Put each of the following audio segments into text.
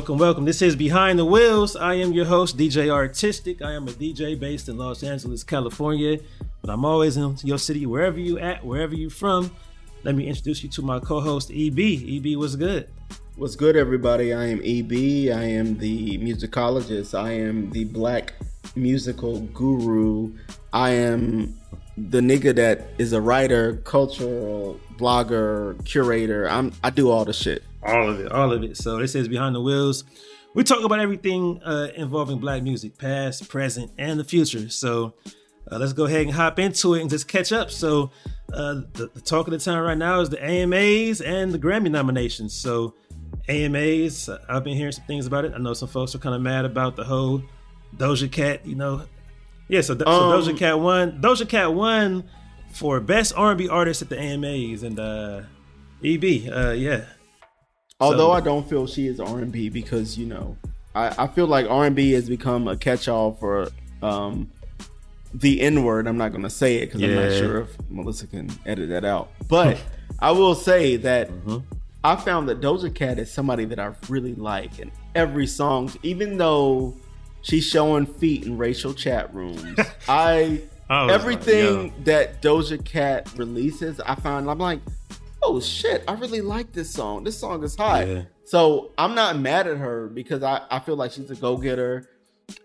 Welcome, welcome. This is Behind the Wheels. I am your host, DJ Artistic. I am a DJ based in Los Angeles, California, but I'm always in your city, wherever you at, wherever you from. Let me introduce you to my co-host, EB. EB, what's good? What's good, everybody? I am EB. I am the musicologist. I am the black musical guru. I am the nigga that is a writer, cultural blogger, curator. I'm I do all the shit. All of it, all of it. So this is Behind the Wheels. We talk about everything uh, involving black music, past, present, and the future. So uh, let's go ahead and hop into it and just catch up. So uh, the, the talk of the town right now is the AMAs and the Grammy nominations. So AMAs, I've been hearing some things about it. I know some folks are kind of mad about the whole Doja Cat, you know. Yeah, so, so um, Doja Cat won. Doja Cat won for best R&B artist at the AMAs and uh EB. Uh yeah. Although so, I don't feel she is R and B because you know, I, I feel like R and B has become a catch-all for um, the N word. I'm not going to say it because yeah. I'm not sure if Melissa can edit that out. But I will say that mm-hmm. I found that Doja Cat is somebody that I really like, and every song, even though she's showing feet in racial chat rooms, I. everything like, that Doja Cat releases, I find I'm like, oh shit, I really like this song. This song is hot. Yeah. So I'm not mad at her because I, I feel like she's a go getter.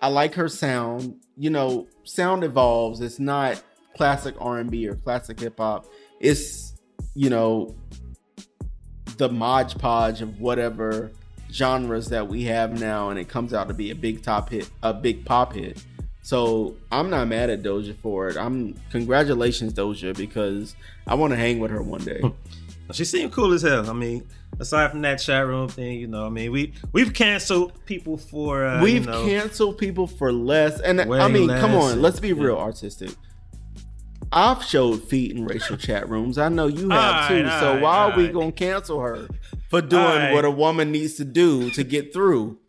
I like her sound. You know, sound evolves. It's not classic R&B or classic hip hop. It's you know the modge podge of whatever genres that we have now, and it comes out to be a big top hit, a big pop hit. So I'm not mad at Doja for it. I'm congratulations Doja because I want to hang with her one day. She seemed cool as hell. I mean, aside from that chat room thing, you know, I mean, we we've canceled people for uh, we've you know, canceled people for less, and I mean, come on, let's be real artistic. I've showed feet in racial chat rooms. I know you have too. so right, why are we gonna cancel her for doing right. what a woman needs to do to get through?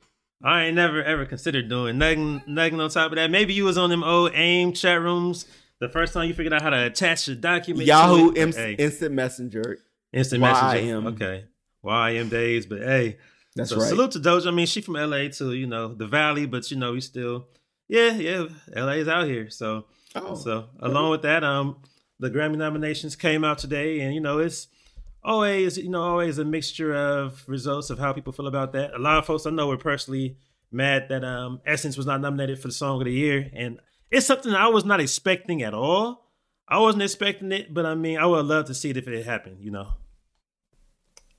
I ain't never ever considered doing nothing, nothing on top of that. Maybe you was on them old AIM chat rooms the first time you figured out how to attach the document. Yahoo hey. Instant Messenger Instant messaging. Him. Okay. YM days, but hey, that's so right. Salute to Doja. I mean, she from LA too, you know, the Valley, but you know, we still, yeah, yeah, LA is out here. So, oh, so along with that, um, the Grammy nominations came out today, and you know, it's always, you know, always a mixture of results of how people feel about that. A lot of folks I know were personally mad that um Essence was not nominated for the Song of the Year, and it's something I was not expecting at all. I wasn't expecting it, but I mean, I would love to see it if it happened. You know.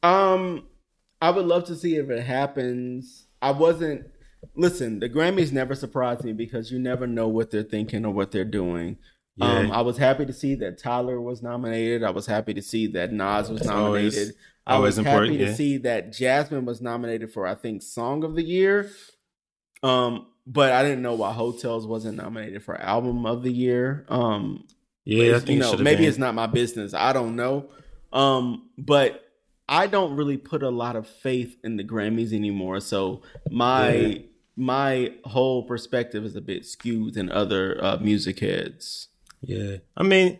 Um, I would love to see if it happens. I wasn't. Listen, the Grammys never surprise me because you never know what they're thinking or what they're doing. Yeah. Um, I was happy to see that Tyler was nominated. I was happy to see that Nas was nominated. Always, I was happy yeah. to see that Jazmine was nominated for I think Song of the Year. Um, but I didn't know why Heaux Tales wasn't nominated for Album of the Year. Um, yeah, you know, maybe been. it's not my business. I don't know. Um, but I don't really put a lot of faith in the Grammys anymore. So my yeah. my whole perspective is a bit skewed than other uh, music heads. Yeah, I mean,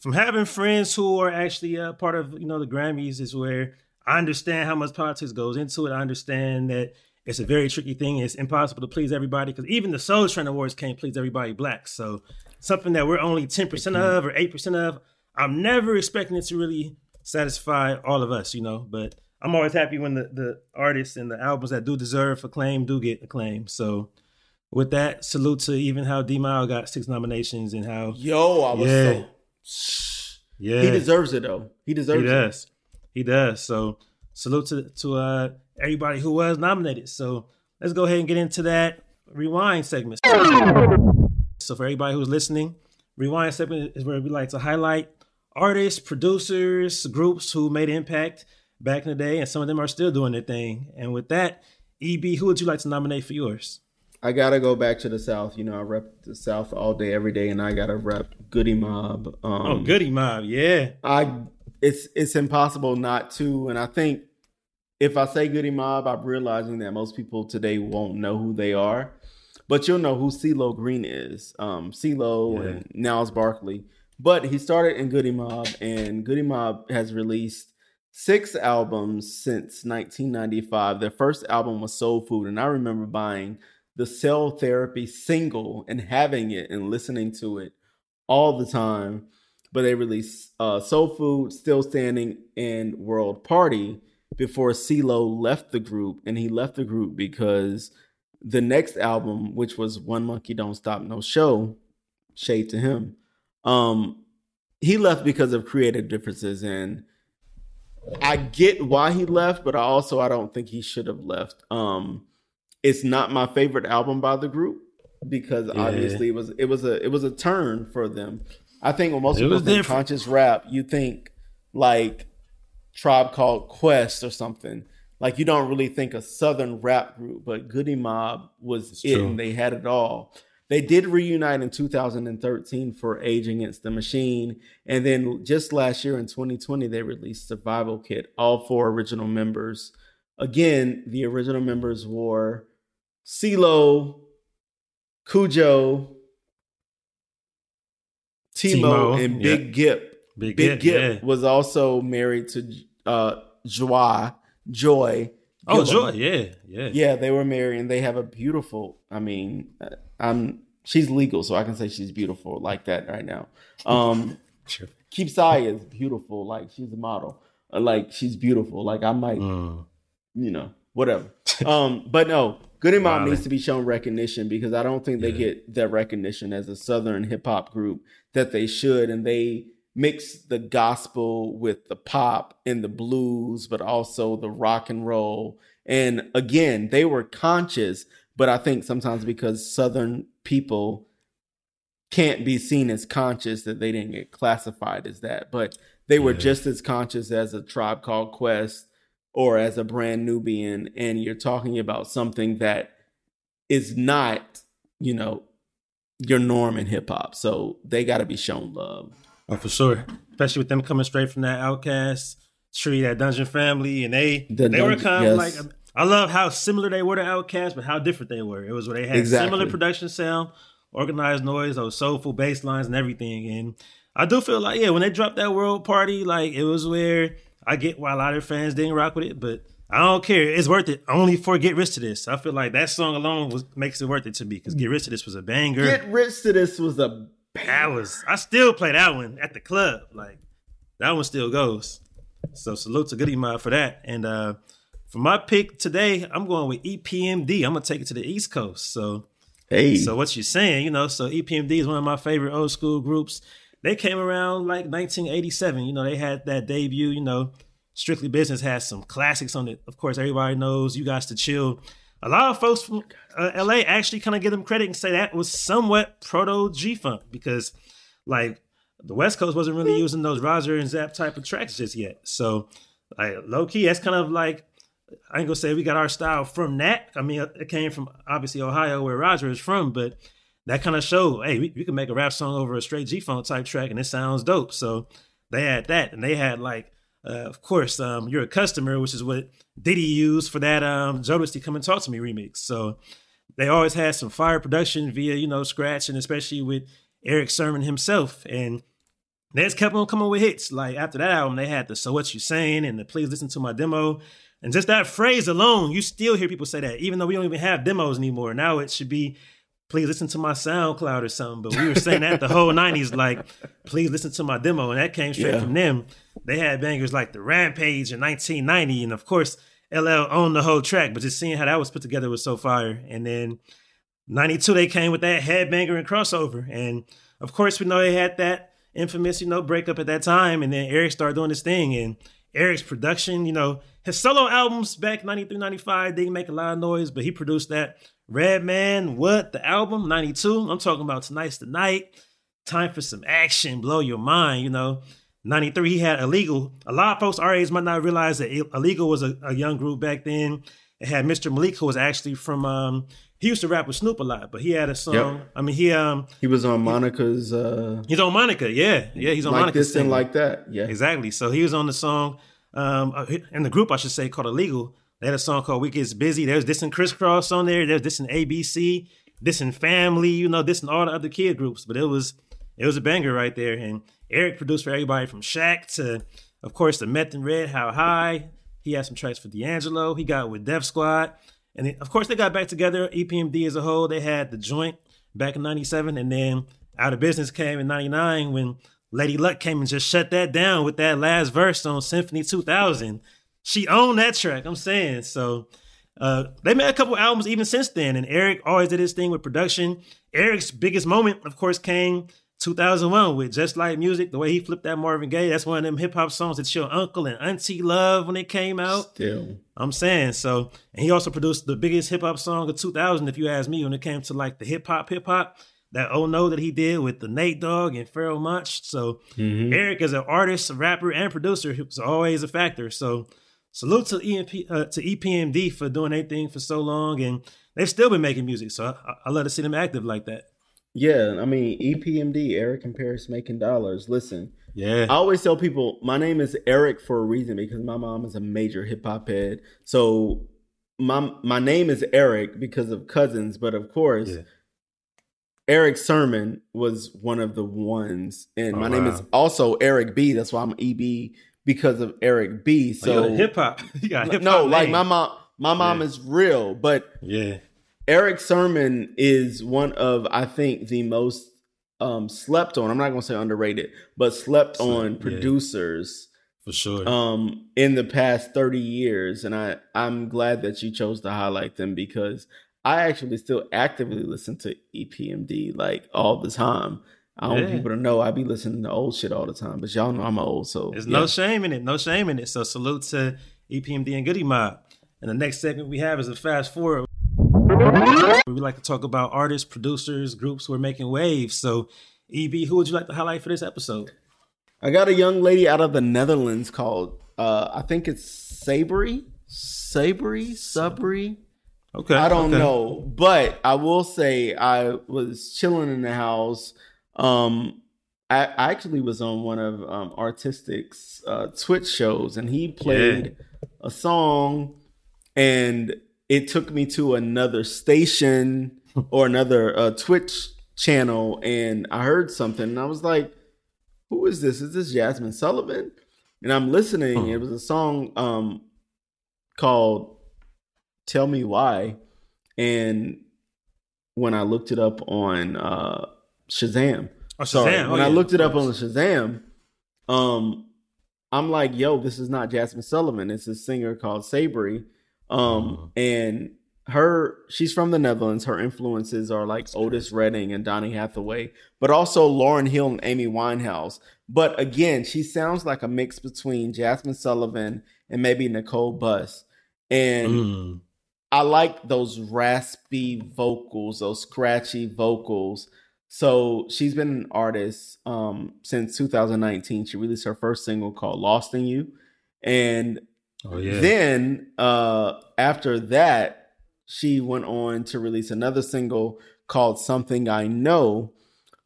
from having friends who are actually uh, part of you know the Grammys is where I understand how much politics goes into it. I understand that it's a very tricky thing. It's impossible to please everybody because even the Soul Train Awards can't please everybody black. So something that we're only 10% mm-hmm. of or 8% of, I'm never expecting it to really satisfy all of us, you know. But I'm always happy when the, the artists and the albums that do deserve acclaim do get acclaim. So with that, salute to even how D'Mile got six nominations and how Yo, I was yeah, so Yeah. He deserves it though. He deserves he does. it. He does. So salute to to uh everybody who was nominated. So let's go ahead and get into that rewind segment. So for everybody who's listening, Rewind segment is where we like to highlight artists, producers, groups who made impact back in the day, and some of them are still doing their thing. And with that, EB, who would you like to nominate for yours? I gotta go back to the South. You know, I rep the South all day, every day, and I gotta rep Goodie Mob. Um, oh, Goodie Mob, yeah. I it's it's impossible not to, and I think if I say Goodie Mob, I'm realizing that most people today won't know who they are but you'll know who CeeLo Green is. Um, CeeLo yeah. and Gnarls Barkley. But he started in Goodie Mob, and Goodie Mob has released six albums since 1995. Their first album was Soul Food, and I remember buying the Cell Therapy single and having it and listening to it all the time. But they released uh, Soul Food, Still Standing, and World Party before CeeLo left the group, and he left the group because the next album, which was One Monkey Don't Stop No Show, shade to him, um, he left because of creative differences and I get why he left, but I also I don't think he should have left. Um it's not my favorite album by the group because yeah. obviously it was it was a it was a turn for them. I think when most it people think different. conscious rap, you think like Tribe Called Quest or something. Like you don't really think a southern rap group, but Goodie Mob was it's it, true. and they had it all. They did reunite in 2013 for Age Against the Machine. And then just last year in 2020, they released Survival Kit, all four original members. Again, the original members were CeeLo, Khujo, T-Mo, and Big yep. Gipp. Big, Big Gipp, Gipp yeah. was also married to uh, Joi. Joi. Oh, Joi, yeah, yeah, yeah. They were married, and they have a beautiful. I mean, I'm she's legal, so I can say she's beautiful like that right now. Um, sure. Keypsiia is beautiful, like she's a model, uh, like she's beautiful. Like I might, mm. you know, whatever. um, but no, good Goodie Mob needs to be shown recognition because I don't think they yeah. get that recognition as a Southern hip hop group that they should, and they mix the gospel with the pop and the blues, but also the rock and roll. And again, they were conscious but I think sometimes because Southern people can't be seen as conscious that they didn't get classified as that, but they were yeah. just as conscious as a tribe called Quest or as a brand Nubian, and you're talking about something that is not, you know, your norm in hip hop. So they got to be shown love. Oh, for sure, especially with them coming straight from that OutKast tree, that Dungeon family, and they the they dungeon, were kind of yes. like I love how similar they were to OutKast, but how different they were. It was where they had exactly. similar production sound, Organized Noize, those soulful bass lines and everything. And I do feel like, yeah, when they dropped that world party, like it was where I get why a lot of fans didn't rock with it, but I don't care. It's worth it only for Get Rich to This. I feel like that song alone was makes it worth it to me because Get Rich to This was a banger. Get Rich to This was a banger. That was I still play that one at the club. Like that one still goes. So salute to Goodie Mob for that. And uh for my pick today, I'm going with EPMD. I'm gonna take it to the East Coast. So, hey, so what you're saying, you know, so EPMD is one of my favorite old school groups. They came around like 1987. You know, they had that debut. You know, Strictly Business has some classics on it. Of course, everybody knows You Gots to Chill. A lot of folks from uh, LA actually kind of give them credit and say that was somewhat proto G Funk because, like, the West Coast wasn't really using those Roger and Zap type of tracks just yet. So, like, low key, that's kind of like I ain't gonna say we got our style from that. I mean, it came from obviously Ohio, where Roger is from, but that kind of showed, hey, we, can make a rap song over a straight G Funk type track, and it sounds dope. So they had that, and they had like, uh, of course, um, you're a customer, which is what Diddy used for that um, Jodeci Come and Talk to Me remix. So they always had some fire production via you know scratch, and especially with Erick Sermon himself, and they just kept on coming with hits. Like after that album, they had the So What You Saying and the Please Listen to My Demo. And just that phrase alone, you still hear people say that, even though we don't even have demos anymore. Now it should be, please listen to my SoundCloud or something. But we were saying that the whole 90s, like, please listen to my demo. And that came straight yeah. from them. They had bangers like The Rampage in 1990. And of course, LL owned the whole track, but just seeing how that was put together was so fire. And then 92, they came with that headbanger and crossover. And of course, we know they had that infamous, you know, breakup at that time. And then Eric started doing this thing. And Eric's production, you know, his solo albums back 93, 95 didn't make a lot of noise, but he produced that Redman, what, the album, 92. I'm talking about Tonight's the Night, Time for Some Action, Blow Your Mind, you know. 93, he had Illegal. A lot of folks our age might not realize that Illegal was a, a young group back then. It had Mr. Malik, who was actually from um, he used to rap with Snoop a lot, but he had a song. Yep. I mean, he um he was on Monica's. uh He's on Monica, yeah, yeah. He's on like Monica's this and like that, yeah. Exactly. So he was on the song, um, uh, in the group I should say called Illegal. They had a song called "We Gets Busy." There's this and Kris Kross on there. There's this and ABC, this and Family. You know, this and all the other kid groups. But it was it was a banger right there. And Eric produced for everybody from Shaq to Of course, the Meth and Red, How High. He had some tracks for D'Angelo. He got with Def Squad. And of course, they got back together, EPMD as a whole. They had The Joint back in 97. And then Out of Business came in 99 when Lady Luck came and just shut that down with that last verse on Symphony 2000. She owned that track, I'm saying. So uh, they made a couple albums even since then. And Eric always did his thing with production. Eric's biggest moment, of course, came 2001 with Just Like Music, the way he flipped that Marvin Gaye. That's one of them hip hop songs that your uncle and auntie love when it came out. Still. I'm saying so. And he also produced the biggest hip hop song of 2000, if you ask me, when it came to like the hip hop, hip hop. That Oh No that he did with the Nate Dogg and Pharoahe Monch. So mm-hmm. Eric is an artist, rapper, and producer. He was always a factor. So salute to EMP uh, to EPMD for doing anything for so long, and they've still been making music. So I, I love to see them active like that. Yeah, I mean EPMD, Eric and Parrish making dollars. Listen, yeah, I always tell people my name is Eric for a reason because my mom is a major hip hop head. So my my name is Eric because of cousins, but of course. Yeah. Erick Sermon was one of the ones, and oh, my wow. name is also Eric B. That's why I'm EB because of Eric B. Oh, so oh, hip hop, no, like my mom, my mom yeah. is real, but yeah, Erick Sermon is one of I think the most um, slept on. I'm not going to say underrated, but slept so, on producers yeah, for sure. Um, in the past 30 years, and I I'm glad that you chose to highlight them because I actually still actively listen to EPMD like all the time. I want yeah. people to know I be listening to old shit all the time, but y'all know I'm old, so there's yeah. no shame in it. No shame in it. So salute to EPMD and Goodie Mob. And the next segment we have is a fast forward. We like to talk about artists, producers, groups who are making waves. So, EB, who would you like to highlight for this episode? I got a young lady out of the Netherlands called, uh, I think it's Sabri, Sabri, Sabri. Okay. I don't okay. know, but I will say I was chilling in the house. Um, I, I actually was on one of um, Artistic's uh, Twitch shows, and he played yeah. a song, and it took me to another station or another uh, Twitch channel, and I heard something, and I was like, "Who is this? Is this Jazmine Sullivan?" And I'm listening. Uh-huh. It was a song um, called "Tell Me Why," and when I looked it up on uh, Shazam, oh, Shazam. Sorry, oh, when yeah. I looked it up on Shazam, um, I'm like, "Yo, this is not Jazmine Sullivan. It's a singer called Sabri." Um, uh-huh. and her she's from the Netherlands. Her influences are like That's Otis Redding and Donny Hathaway, but also Lauryn Hill and Amy Winehouse. But again, she sounds like a mix between Jazmine Sullivan and maybe Nicole Bus. And mm. I like those raspy vocals, those scratchy vocals. So she's been an artist um, since 2019. She released her first single called Lost in You. And Oh, yeah. Then uh, after that, she went on to release another single called Something I Know.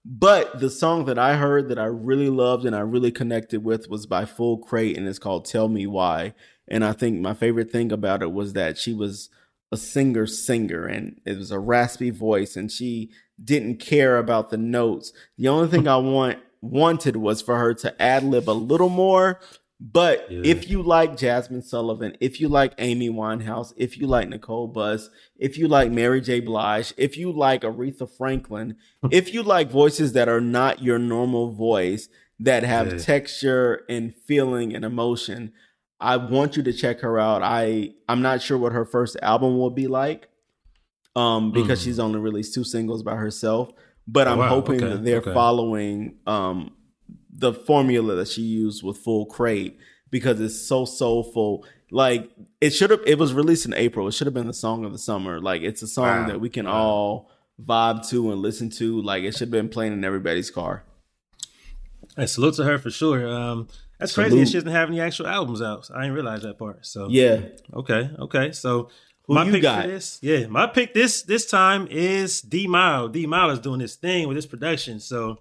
But the song that I heard that I really loved and I really connected with was by Full Crate and it's called Tell Me Why. And I think my favorite thing about it was that she was a singer singer and it was a raspy voice and she didn't care about the notes. The only thing I want wanted was for her to ad lib a little more but yeah. if you like Jazmine Sullivan, if you like Amy Winehouse, if you like Nicole Bus, if you like Mary J. Blige, if you like Aretha Franklin, if you like voices that are not your normal voice, that have yeah. texture and feeling and emotion, I want you to check her out. I I'm not sure what her first album will be like, um, because mm. she's only released two singles by herself. But oh, I'm wow. hoping okay. that they're okay. following um the formula that she used with Full Crate because it's so soulful. Like it should have. It was released in April. It should have been the song of the summer. Like it's a song wow. that we can wow. all vibe to and listen to. Like it should have been playing in everybody's car. Hey, salute to her for sure. Um, that's salute. crazy. She doesn't have any actual albums out. So I didn't realize that part. So yeah. Okay. Okay. So who my pick got? for this, yeah, my pick this this time is D'Mile. D Mile is doing this thing with this production. So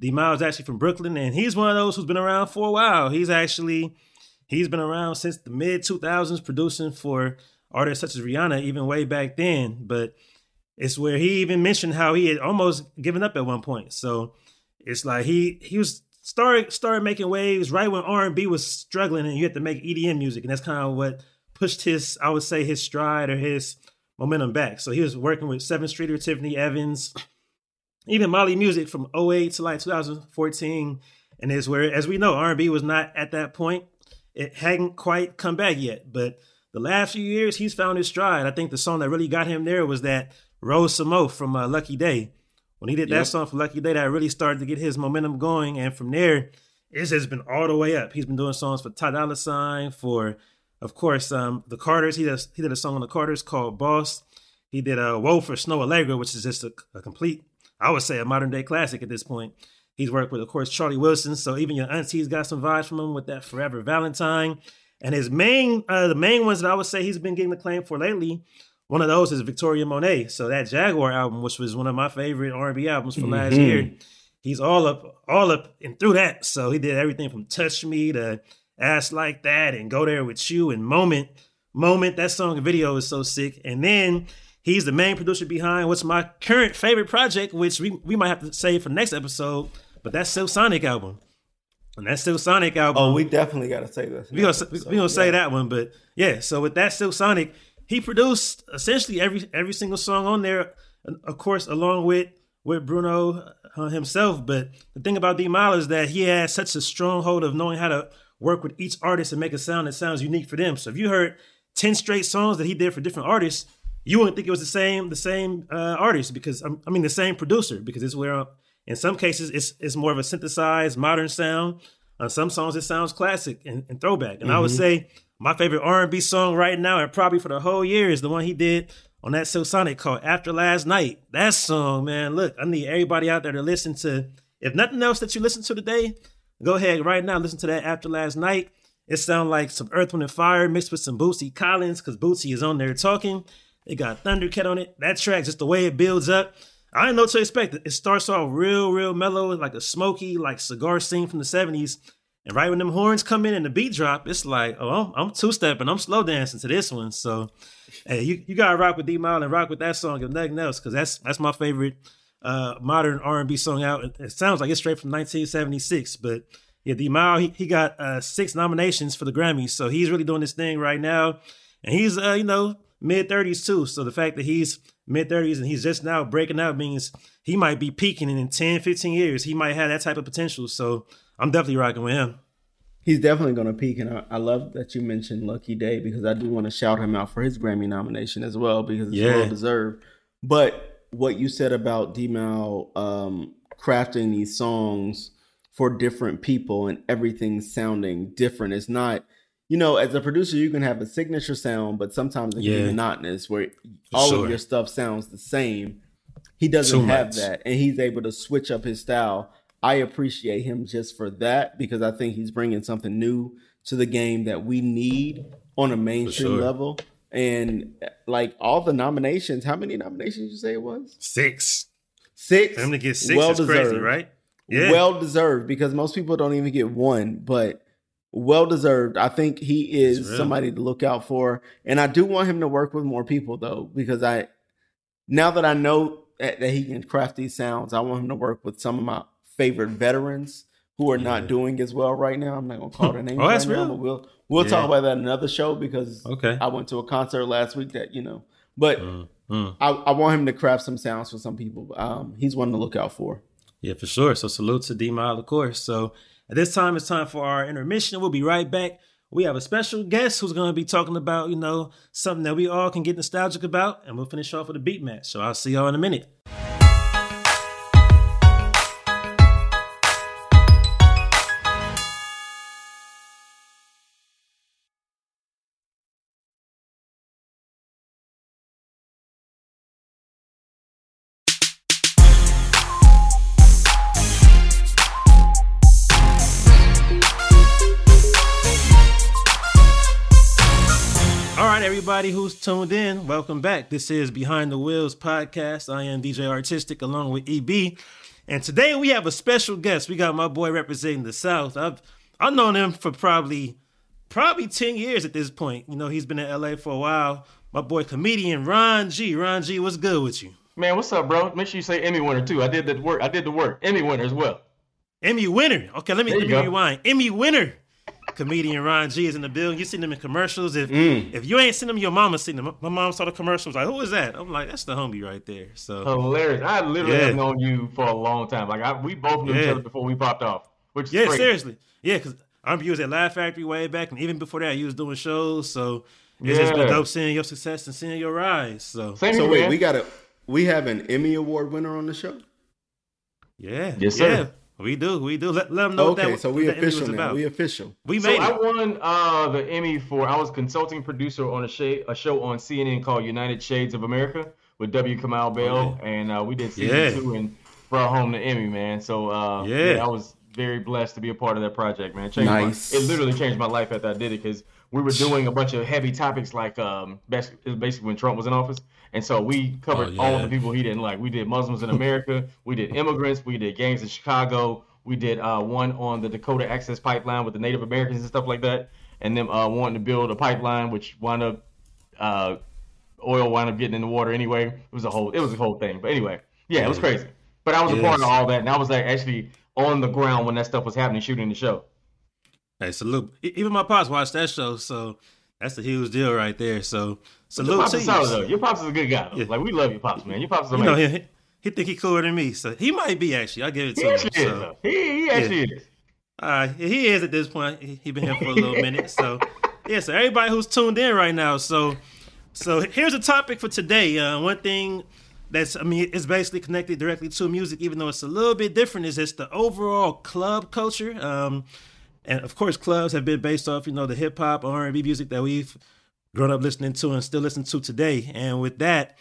D Miles actually from Brooklyn, and he's one of those who's been around for a while. He's actually he's been around since the mid 2000s, producing for artists such as Rihanna, even way back then. But it's where he even mentioned how he had almost given up at one point. So it's like he he was started started making waves right when R and B was struggling, and you had to make EDM music, and that's kind of what pushed his, I would say, his stride or his momentum back. So he was working with Sevyn Streeter, Tiffany Evans, even Mali Music from 08 to like 2014, and is where, as we know, R and B was not at that point. It hadn't quite come back yet, but the last few years he's found his stride. I think the song that really got him there was that Roll Some Mo from uh, Lucky Daye. when he did that song for Lucky Daye, that really started to get his momentum going. And from there, it has been all the way up. He's been doing songs for Ty Dolla Sign, for, of course, um, the Carters. He does he did a song on the Carters called Boss. He did a Whoa for Snoh Aalegra, which is just a, a, complete, I would say, a modern day classic at this point. He's worked with, of course, Charlie Wilson. So even your auntie's got some vibes from him with that Forever Valentine. And his main, uh, the main ones that I would say he's been getting the claim for lately one of those is Victoria Monet. So that Jaguar album, which was one of my favorite R and B albums from mm-hmm. last year, he's all up, all up and through that. So he did everything from Touch Me to Ass Like That and Go There With You and Moment. Moment, that song and video is so sick. And then he's the main producer behind what's my current favorite project, which we, we might have to save for next episode, but that's Silk Sonic album. And that Silk Sonic album. Oh, we definitely got to say this. We're going we, we gonna say that one. But yeah, so with that Silk Sonic, he produced essentially every every single song on there, of course, along with with Bruno uh, himself. But the thing about D'Mile is that he has such a stronghold of knowing how to work with each artist and make a sound that sounds unique for them. So if you heard ten straight songs that he did for different artists, you wouldn't think it was the same the same uh, artist because um, I mean the same producer because it's where in some cases it's it's more of a synthesized modern sound. On some songs it sounds classic and, and throwback. And mm-hmm. I would mm-hmm. say my favorite R&B song right now, and probably for the whole year, is the one he did on that Silk Sonic called After Last Night. That song, man, look, I need everybody out there to listen to. If nothing else that you listen to today, go ahead right now, listen to that After Last Night. It sounds like some Earth, Wind, and Fire mixed with some Bootsy Collins, because Bootsy is on there talking. It got Thundercat on it. That track, just the way it builds up. I didn't know what to expect. It starts off real, real mellow, like a smoky, like cigar scene from the 70s. And right when them horns come in and the beat drop, it's like, oh, I'm, two stepping, I'm slow dancing to this one. So, hey, you, you gotta rock with D'Mile and rock with that song if nothing else, because that's that's my favorite uh, modern R and B song out. It, it, sounds like it's straight from 1976, but yeah, D'Mile he, he got uh, six nominations for the Grammys, so he's really doing this thing right now, and he's uh, you know mid 30s too. So the fact that he's mid 30s and he's just now breaking out means he might be peaking and in 10, 15 years. He might have that type of potential. So I'm definitely rocking with him. He's definitely going to peak, and I, I, love that you mentioned Lucky Daye because I do want to shout him out for his Grammy nomination as well because it's yeah. well deserved. But what you said about D Mal um, crafting these songs for different people and everything sounding different, it's not. You know, as a producer, you can have a signature sound, but sometimes it can yeah. be monotonous where all sure. of your stuff sounds the same. He doesn't have that, and he's able to switch up his style I appreciate him just for that because I think he's bringing something new to the game that we need on a mainstream sure. level. And like all the nominations, how many nominations you say it was? Six. Six. For him to get six well is deserved. crazy, right? Yeah. Well deserved because most people don't even get one, but well deserved. I think he is somebody to look out for. And I do want him to work with more people though, because I now that I know that, he can craft these sounds, I want him to work with some of my favorite veterans who are not doing as well right now. I'm not gonna call their names. oh, right that's now, real. we'll we'll yeah. talk about that in another show because okay. I went to a concert last week that you know, but mm, mm. I, I, want him to craft some sounds for some people. Um, he's one to look out for. Yeah, for sure. So salute to D'Mile, of course. So at this time, it's time for our intermission. We'll be right back. We have a special guest who's going to be talking about, you know, something that we all can get nostalgic about, and we'll finish off with a beat match. So I'll see y'all in a minute. Everybody who's tuned in. Welcome back. This is Behind the Wheels podcast. I am DJ Artistic along with EB. And today we have a special guest. We got my boy representing the South. I've I've known him for probably probably 10 years at this point. You know, he's been in LA for a while. My boy comedian Ron G. Ron G, what's good with you? Man, what's up, bro? Make sure you say Emmy winner too. I did the work. I did the work. Emmy winner as well. Emmy winner. Okay, let me, let me rewind. Emmy winner. Comedian Ron G is in the building. You seen them in commercials. If mm. if you ain't seen them, your mama seen them. My mom saw the commercials. Like, who is that? I'm like, that's the homie right there. So hilarious. I literally yeah. have known you for a long time. Like, I, we both knew yeah. each other before we popped off. Which yeah, crazy. seriously, yeah. Because I remember you was at Laugh Factory way back, and even before that, you was doing shows. So it's yeah. just been dope seeing your success and seeing your rise. So, Same so wait, man. we got a we have an Emmy Award winner on the show. Yeah, yes, sir. Yeah. We do, we do. Let, let them know. Okay, that, so we official now. We official. We made. So it. I won uh, the Emmy for. I was consulting producer on a, sh- a show on CNN called United Shades of America with W. Kamau Bell, okay. and uh, we did season yeah. two and brought home the Emmy, man. So uh, yeah. yeah. I was very blessed to be a part of that project, man. Changed nice. My, it literally changed my life after I did it because we were doing a bunch of heavy topics like um, basically when Trump was in office, and so we covered oh, yeah. all the people he didn't like. We did Muslims in America, we did immigrants, we did gangs in Chicago, we did uh, one on the Dakota Access Pipeline with the Native Americans and stuff like that, and then uh, wanting to build a pipeline, which wound up uh, oil wound up getting in the water anyway. It was a whole it was a whole thing, but anyway, yeah, it was crazy. But I was a part of all that, and I was like actually on the ground when that stuff was happening, shooting the show. Hey, salute! Even my pops watched that show, so that's a huge deal right there. So salute your pops to you. Solid, though. Your pops is a good guy. Yeah. Like we love your pops, man. Your pops is amazing. You know, he, he think he cooler than me, so he might be actually. I'll give it to he him. Actually so. is, he, he actually yeah. is. All right, he is at this point. He, he been here for a little minute, so yeah. So everybody who's tuned in right now, so so here's a topic for today. Uh, one thing that's I mean it's basically connected directly to music, even though it's a little bit different. Is it's the overall club culture. Um, and of course, clubs have been based off you know the hip hop R and B music that we've grown up listening to and still listen to today. And with that,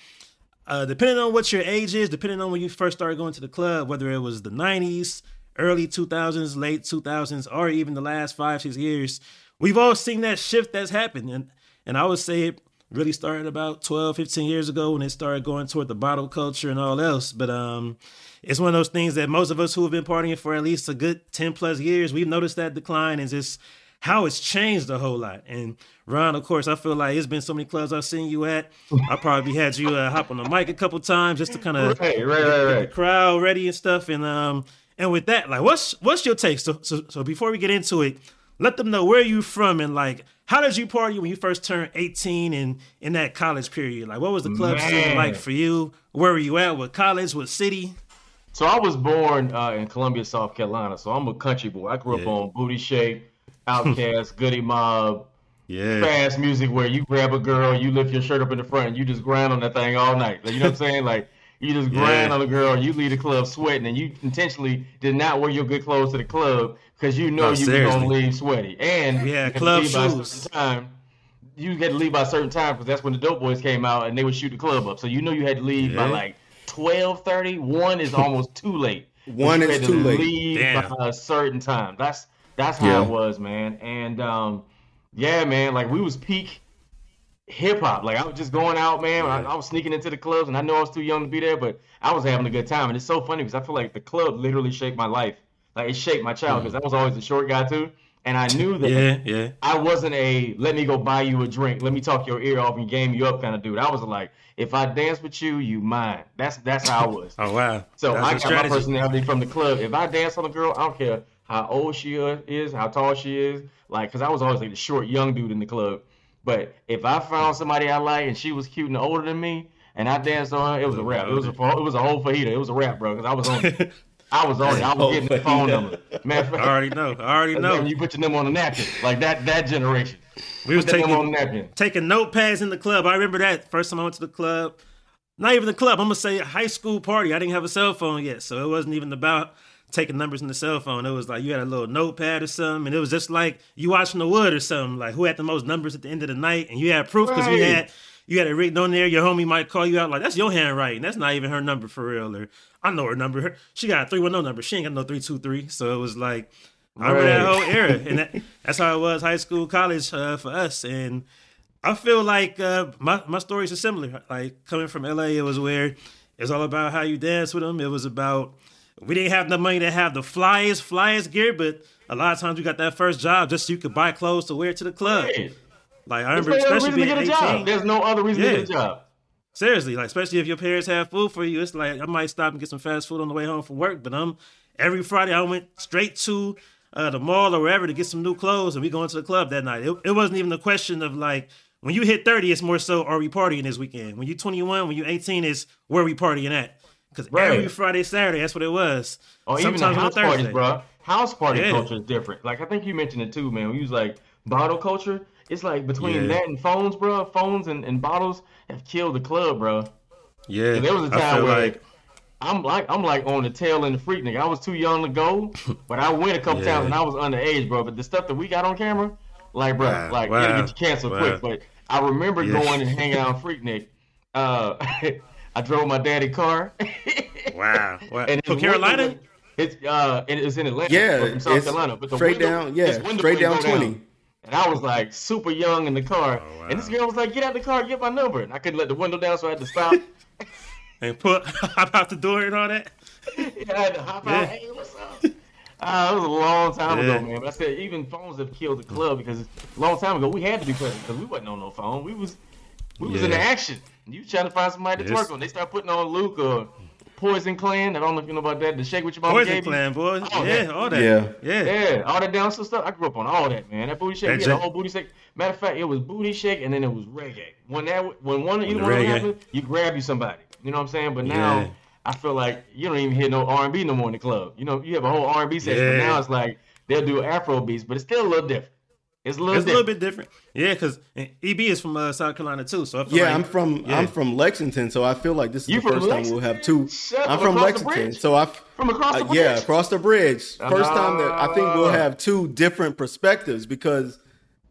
uh, depending on what your age is, depending on when you first started going to the club, whether it was the '90s, early 2000s, late 2000s, or even the last five six years, we've all seen that shift that's happened. And and I would say it really started about 12, 15 years ago when it started going toward the bottle culture and all else. But um, it's one of those things that most of us who have been partying for at least a good 10 plus years, we've noticed that decline and just how it's changed a whole lot. And Ron, of course, I feel like it's been so many clubs I've seen you at. I probably had you uh, hop on the mic a couple times just to kind of right, right, right, right. the crowd ready and stuff. And um, and with that, like, what's what's your take? So, so, so before we get into it, let them know where you from and like how did you party when you first turned 18 and in that college period? Like what was the club Man. scene like for you? Where were you at? What college? What city? So I was born uh, in Columbia, South Carolina. So I'm a country boy. I grew yeah. up on Booty Shake, Outkast, Goodie Mob, yeah. fast music where you grab a girl, you lift your shirt up in the front, and you just grind on that thing all night. Like, you know what I'm saying? Like you just grind yeah. on a girl, you leave the club sweating, and you intentionally did not wear your good clothes to the club because you know you were gonna leave sweaty. And yeah, club shoes. Time, you had to leave by a certain time because that's when the Dope Boys came out and they would shoot the club up. So you know you had to leave yeah. by like 12:30. One is almost too late. One is too late. Leave Damn. by a certain time. That's that's how yeah. it was, man. And um, yeah, man, like we was peak hip hop. Like I was just going out, man. I, I, was sneaking into the clubs, and I know I was too young to be there, but I was having a good time. And it's so funny because I feel like the club literally shaped my life. Like it shaped my child because mm. I was always a short guy too. And I knew that yeah, yeah. I wasn't a let me go buy you a drink, let me talk your ear off and game you up kind of dude. I was like, if I dance with you, you mine. That's that's how I was. oh wow. So that's I got strategy. my personality from the club. If I dance on a girl, I don't care how old she is, how tall she is, like because I was always like the short young dude in the club. But if I found somebody I like and she was cute and older than me, and I danced on her, it was a rap. It was a it was a whole fajita. It was a rap, bro. Because I was on. I was already. I was oh, getting the phone number. Man, I already know. I already know. You put your number on the napkin, like that. That generation. We was taking them on a napkin. taking notepads in the club. I remember that first time I went to the club. Not even the club. I'm gonna say high school party. I didn't have a cell phone yet, so it wasn't even about taking numbers in the cell phone. It was like you had a little notepad or something, and it was just like you watching the wood or something. Like who had the most numbers at the end of the night, and you had proof because right. you had you had it written on there. Your homie might call you out like, "That's your handwriting. That's not even her number for real." Or I know her number. She got a three one zero number. She ain't got no three two three. So it was like I remember that whole era, and that, that's how it was high school, college uh, for us. And I feel like uh, my my stories are similar. Like coming from LA, it was where it's all about how you dance with them. It was about we didn't have the money to have the flyest, flyest gear, but a lot of times we got that first job just so you could buy clothes to wear to the club. Right. Like I remember, especially being eighteen. Job. There's no other reason yeah. to get a job. Seriously, like especially if your parents have food for you, it's like I might stop and get some fast food on the way home from work, but I'm every Friday I went straight to uh, the mall or wherever to get some new clothes, and we go into the club that night. It, it wasn't even a question of like when you hit 30, it's more so are we partying this weekend? When you're 21, when you're 18, it's where we partying at. Because right. every Friday, Saturday, that's what it was. Oh, Sometimes even the house parties, bro. House party yeah. culture is different. Like I think you mentioned it too, man. We use like bottle culture. It's like between yeah. that and phones, bro. Phones and, and bottles have killed the club, bro. Yeah. There was a time where like I'm like I'm like on the tail end of Freaknik. I was too young to go, but I went a couple yeah. times and I was underage, bro. But the stuff that we got on camera, like bro, wow. like wow. it'll get you canceled wow. quick. But I remember yeah. going and hanging out Freaknik. Uh, I drove my daddy car. wow. wow. And from Carolina? it's uh, and it was in Atlanta. Yeah, from South Carolina. But the straight window, down, yeah, straight down twenty. Down. And I was like super young in the car, oh, wow. and this girl was like, "Get out of the car, get my number." And I couldn't let the window down, so I had to stop and put hop out the door and all that. yeah, I had to hop yeah. out. Hey, what's up? Uh, it was a long time yeah. ago, man. But I said even phones have killed the club because a long time ago we had to be present because we wasn't on no phone. We was we was yeah. in action. You trying to find somebody to yes. twerk on? They start putting on Luke or Poison Clan. I don't know if you know about that. The shake with your mama Poison gave Clan, boy. All yeah, that. all that. Yeah, yeah, yeah. All that down stuff. I grew up on all that, man. That booty shake. That we had a whole booty shake. Matter of fact, it was booty shake and then it was reggae. When that when one either one happened, you grab you somebody. You know what I'm saying? But now. Yeah I feel like you don't even hear no R and B no more in the club. You know, you have a whole R and B section, yeah. but now it's like they'll do Afro beats, but it's still a little different. It's a little, it's different. a little bit different. Yeah, because EB is from uh, South Carolina too. So yeah, like, I'm from yeah. I'm from Lexington, so I feel like this is you the first Lexington? time we'll have two. Shut I'm from Lexington, so I from across the uh, bridge. yeah across the bridge. First uh, time that I think we'll have two different perspectives because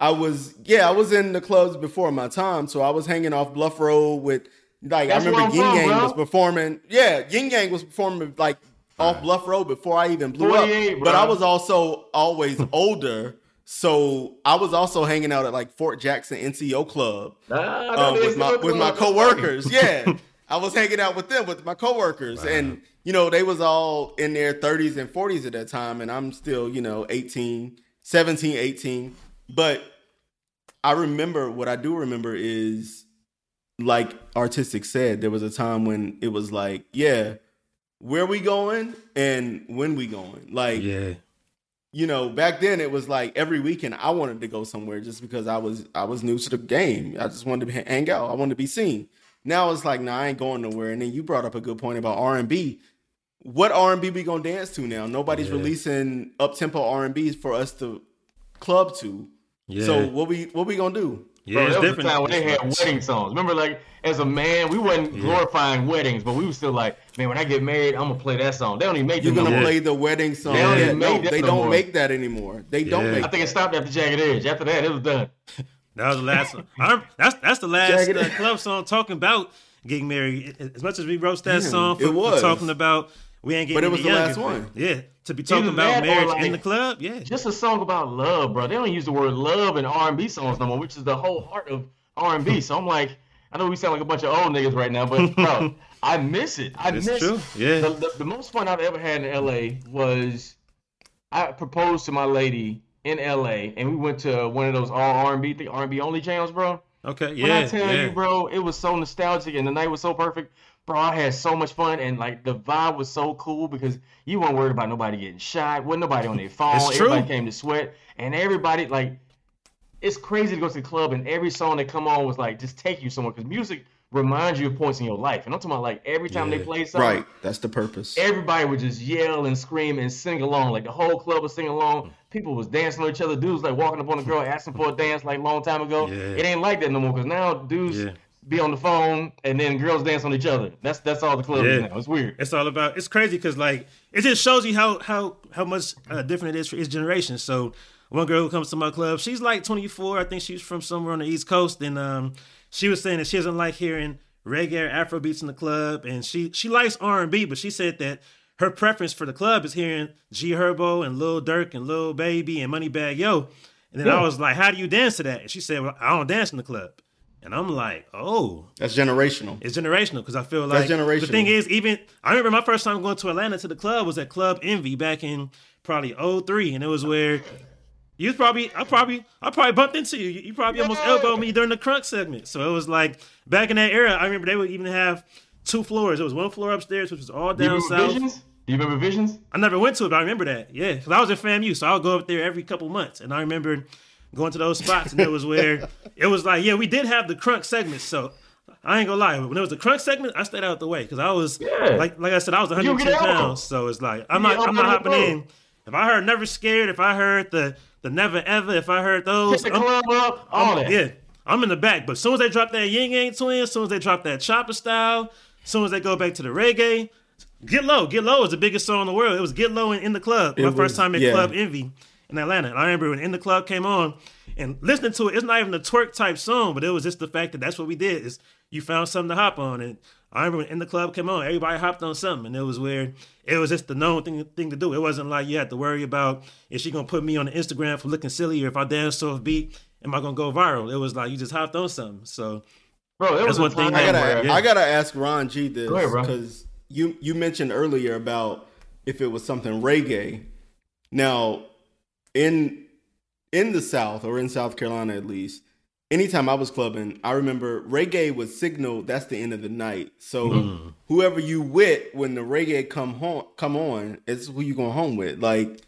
I was yeah I was in the clubs before my time, so I was hanging off Bluff Road with like That's I remember Ying Yang bro. was performing. Yeah, Ying Yang was performing like off Bluff Road before I even blew up. Bro. But I was also always older. So I was also hanging out at like Fort Jackson NCO Club um, with my with my coworkers. yeah, I was hanging out with them with my coworkers, wow. and you know they was all in their 30s and 40s at that time, and I'm still you know 18, 17, 18. But I remember what I do remember is like artistic said, there was a time when it was like, yeah, where we going and when we going. Like, yeah, you know, back then it was like every weekend I wanted to go somewhere just because I was I was new to the game. I just wanted to hang out. I wanted to be seen. Now it's like, nah, I ain't going nowhere. And then you brought up a good point about R and B. What R and B we gonna dance to now? Nobody's yeah. releasing up tempo R and B's for us to club to. Yeah. So what we what we gonna do? Yeah, Bro, it's different. The time when they had wedding songs. Remember, like as a man, we wasn't yeah. glorifying weddings, but we were still like, man, when I get married, I'm gonna play that song. They don't even make. You're gonna no play the wedding song. They don't, yeah. no, they no don't more. make that anymore. They yeah. don't make. I think it stopped after Jagged Edge. After that, it was done. that was the last one. that's that's the last uh, club song talking about getting married. As much as we roast that song for, for talking about we ain't getting. Married, but it was the last one. Yeah, to be talking about marriage like, in the club. Yeah, just a song about love, bro. They don't use the word love in R and B songs no more, which is the whole heart of R and B. So I'm like, I know we sound like a bunch of old niggas right now, but bro, I miss it. I it's miss true. Yeah. The, the, the, most fun I've ever had in LA was I proposed to my lady in LA, and we went to one of those all R and B, R and B only channels, bro. Okay, yeah. When I tell yeah. you, bro, it was so nostalgic, and the night was so perfect. Bro, I had so much fun, and like the vibe was so cool because you weren't worried about nobody getting shot, wasn't nobody on their phone. Everybody came to sweat, and everybody like it's crazy to go to the club and every song that come on was like just take you somewhere because music reminds you of points in your life. And I'm talking about like every time yeah. they play something, right? That's the purpose. Everybody would just yell and scream and sing along. Like the whole club was singing along. People was dancing on each other. Dudes like walking up on a girl asking for a dance like long time ago. Yeah. It ain't like that no more because now dudes. Yeah. Be on the phone and then girls dance on each other. That's that's all the club is now. It's weird. It's all about. It's crazy because like it just shows you how how how much uh, different it is for each generation. So one girl who comes to my club, she's like 24. I think she's from somewhere on the East Coast, and um, she was saying that she doesn't like hearing reggae or Afro beats in the club, and she she likes R and B, but she said that her preference for the club is hearing G Herbo and Lil Durk and Lil Baby and Moneybagg Yo. And then yeah. I was like, "How do you dance to that?" And she said, "Well, I don't dance in the club." And I'm like, "Oh, that's generational." It's generational because I feel like that's generational. the thing is, even I remember my first time going to Atlanta to the club was at Club Envy back in probably 03. and it was where you probably, I probably, I probably bumped into you. You probably almost elbowed me during the crunk segment. So it was like back in that era. I remember they would even have two floors. There was one floor upstairs, which was all down south. Visions? Do you remember Visions? I never went to it, but I remember that. Yeah, because I was at FAMU, so I would go up there every couple months, and I remember going to those spots, and it was where it was like, yeah, we did have the crunk segment, so I ain't gonna lie. When there was a crunk segment, I stayed out the way because I was yeah. like, like I said, I was 110 pounds, so it's like I'm not, I'm not hopping in. If I heard Never Scared, if I heard the the Never Ever, if I heard those, the club up, all I'm, that. Yeah, I'm in the back. But as soon as they drop that Ying Yang Twin, as soon as they drop that Chopper Style, as soon as they go back to the reggae, Get Low. Get Low is the biggest song in the world. It was Get Low in, in the club. It My was, first time in yeah. Club Envy in Atlanta. And I remember when In the Club came on and listening to it, it's not even a twerk type song, but it was just the fact that that's what we did is you found something to hop on. And I remember when In the Club came on, everybody hopped on something. And it was where it was just the known thing, thing to do. It wasn't like you had to worry about is she going to put me on the Instagram for looking silly or if I dance off beat, am I going to go viral? It was like you just hopped on something. So, bro, that was one thing. I gotta, yeah. I gotta ask Ron G this because you you mentioned earlier about if it was something reggae. Now, in in the South or in South Carolina at least, anytime I was clubbing, I remember reggae was signaled that's the end of the night. So mm. whoever you with when the reggae come home come on, it's who you going home with. Like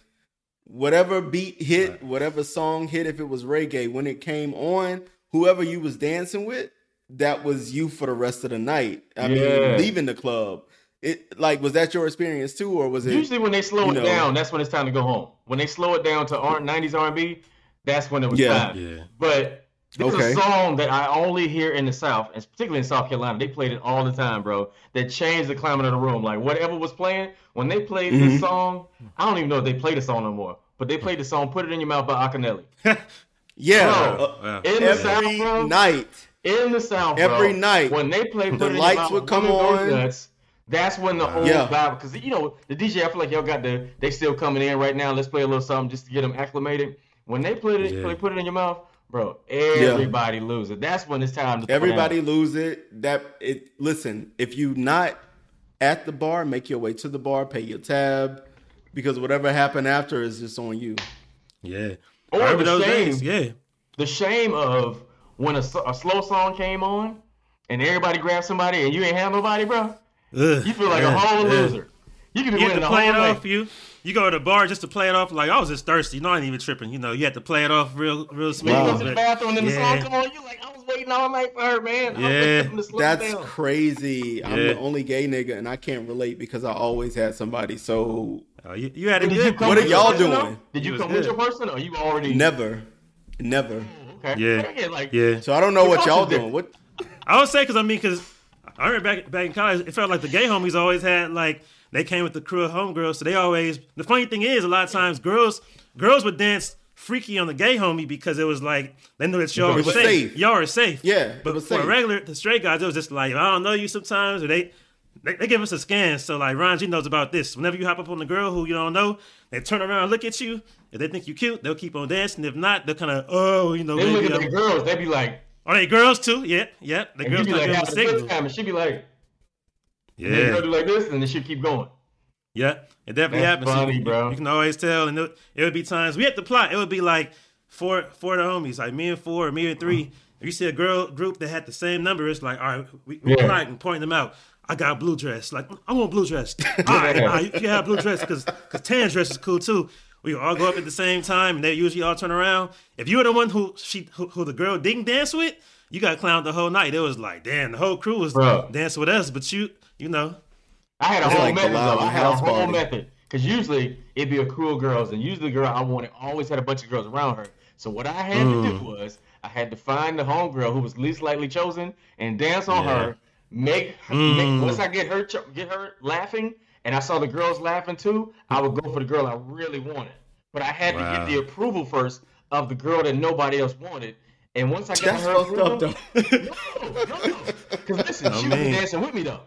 whatever beat hit, right. whatever song hit, if it was reggae, when it came on, whoever you was dancing with, that was you for the rest of the night. I yeah. mean, leaving the club. It like was that your experience too, or was it usually when they slow it know, down? That's when it's time to go home. When they slow it down to R nineties R and B, that's when it was yeah, time. Yeah. But there's okay. a song that I only hear in the South, and particularly in South Carolina. They played it all the time, bro. That changed the climate of the room. Like whatever was playing when they played mm-hmm. this song, I don't even know if they play the song no more. But they played the song "Put It in Your Mouth" by Akinyele. yeah, bro, uh, in the South, bro, night. In the South, every bro, night when they played, the lights would come on. Nuts, that's when the whole yeah. vibe, because you know the DJ, I feel like y'all got the they still coming in right now. Let's play a little something just to get them acclimated. When they put it, yeah. play, put it in your mouth, bro. Everybody yeah. lose it. That's when it's time to. Everybody lose it. That it. Listen, if you not at the bar, make your way to the bar, pay your tab, because whatever happened after is just on you. Yeah. Or the shame. Days. Yeah. The shame of when a, a slow song came on and everybody grabbed somebody and you ain't have nobody, bro. Ugh, you feel like yeah, a whole yeah. loser. You can be you winning to play it off. You you go to the bar just to play it off. Like I was just thirsty. You know, I ain't even tripping. You know, you had to play it off real real smooth. You go to the bathroom and yeah. the song come on. You like I was waiting all night for her, man. Yeah, that's crazy. I'm the only gay nigga, and I can't relate because I always had somebody. So oh, you, you had a good. What are y'all doing? Did you come good. with your person, or you already never, never? Mm, okay. Yeah. Yeah. Like, yeah. So I don't know what y'all doing. What I would say because I mean because I remember back back in college, it felt like the gay homies always had like they came with the crew of homegirls, so they always. The funny thing is, a lot of times girls girls would dance freaky on the gay homie because it was like they knew that y'all were safe. safe. Y'all are safe. Yeah, but for safe. regular the straight guys, it was just like I don't know you sometimes, or they. They, they give us a scan, so like Ron G knows about this. Whenever you hop up on the girl who you don't know, they turn around and look at you. If they think you cute, they'll keep on dancing. If not, they'll kind of oh, you know. They look at the girls. they'd be like, "Are they girls too?" Yeah, yeah. The and girls be like, have a signal. Time, and she be like, yeah. Then you do like this, and then she keep going. Yeah, it definitely That's happens. Funny, you, bro. You can always tell, and it, it, would be times we had to plot. It would be like four, four of the homies, like me and four, or me and 3 mm-hmm. If you see a girl group that had the same number, it's like, all right, we, we yeah. plot and point them out. I got a blue dress. Like, I want blue dress. all right, all right, you can have blue dress because because tan dress is cool too. We all go up at the same time, and they usually all turn around. If you were the one who she who, who the girl didn't dance with, you got clowned the whole night. It was like, damn, the whole crew was Bro. dancing with us, but you, you know, I had a whole like method though. I had a whole party. method because usually it'd be a crew of girls, and usually the girl I wanted always had a bunch of girls around her. So what I had mm. to do mm. was I had to find the homegirl who was least likely chosen and dance on yeah. her. Make, mm. make, once I get her get her laughing, and I saw the girls laughing too, I would go for the girl I really wanted. But I had wow. to get the approval first of the girl that nobody else wanted. And once I got That's her approval, up, no, no, because listen, oh, she man. was dancing with me though.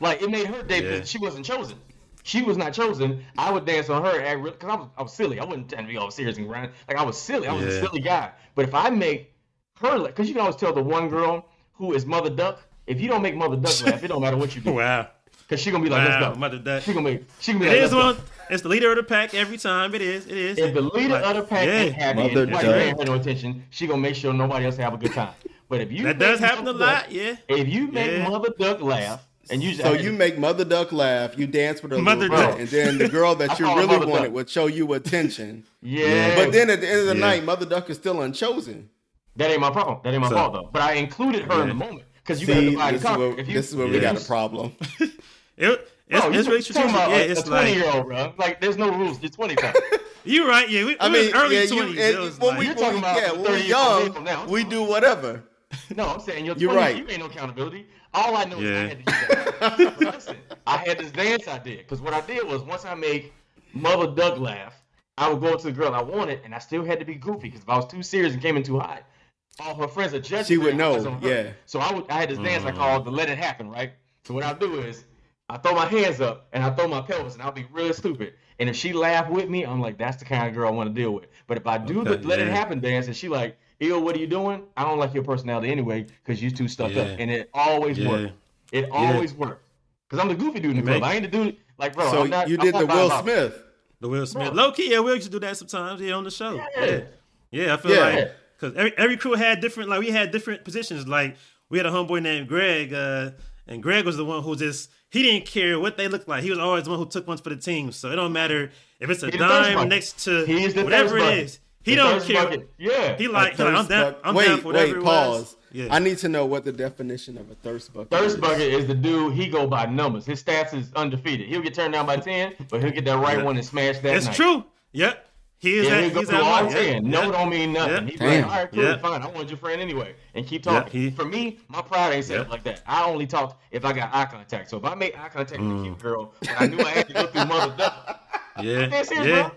Like it made her day yeah. she wasn't chosen. She was not chosen. I would dance on her at because I was I was silly. I wouldn't tend to be all serious and grind. Like I was silly. I was yeah. a silly guy. But if I make her because you can always tell the one girl who is Mother Duck. If you don't make Mother Duck laugh, it don't matter what you do. wow. Cause she gonna be like, wow, let's go. Mother Duck. She gonna be. She gonna be. It like, is one. It's the leader of the pack every time. It is. It is. If the leader like, of the pack yeah. ain't happy Mother and paying no attention, she gonna make sure nobody else have a good time. But if you that does happen a lot, yeah. If you make yeah. Mother Duck laugh, And you so you make Mother Duck laugh, you dance with her Mother Duck, and then the girl that you really wanted Duck. would show you attention. yeah. But then at the end of the yeah. night, Mother Duck is still unchosen. That ain't my problem. That ain't my so, fault though. But I included her yeah. in the moment because you got to divide this, is you, this is where yeah. we got a problem. it, it's, bro, it's really strategic. About, yeah, like, it's a twenty year old, bro. Like there's no rules. You're twenty. You're right. Yeah, we, I mean, early yeah, 20s. You, when like, we, you're talking about yeah, when we're young, we do whatever. No, I'm saying you're, 20, you're right. You ain't no accountability. All I know yeah. is I had to do that. Listen, I had this dance I did because what I did was once I make Mother Duck laugh, I would go to the girl I wanted, and I still had to be goofy because if I was too serious and came in too hot, all her friends are judging. She would know. Yeah. So I would. I had this dance mm. I called the Let It Happen. Right. So what I do is I throw my hands up and I throw my pelvis, and I'll be really stupid. And if she laugh with me, I'm like, that's the kind of girl I want to deal with. But if I do okay, the Let It Happen dance, and she like, Ew, what are you doing? I don't like your personality anyway because you too stuck yeah. up, and it always yeah. works. It yeah. always works. Because I'm the goofy dude in the club. I ain't the dude like bro. So not, you did the Will Smith. The Will Smith. Low key, yeah, we used to do that sometimes. Yeah, on the show. Yeah, yeah. I feel like because every every crew had different like we had different positions. Like we had a homeboy named Greg, uh, and Greg was the one who just he didn't care what they looked like. He was always the one who took ones for the team. So it don't matter if it's a dime next to whatever it is. He the don't care. Bucket. Yeah. He like, like I'm down. I'm wait, down for whatever wait, pause. Yeah. I need to know what the definition of a thirst bucket. Thirst is. bucket is the dude. He go by numbers. His stats is undefeated. He'll get turned down by ten, but he'll get that right yeah. one and smash that. It's true. Yep. He is. Yeah, at, he's at all ten. Yeah. No, don't mean nothing. Yeah. He's Damn. like, all right, cool, yeah. fine. I want your friend anyway, and keep talking. He, For me, my pride ain't set up like that. I only talk if I got eye contact. So if I make eye contact mm. with a cute girl, I knew I had to go through mother duck. Yeah. That's yeah. Bro.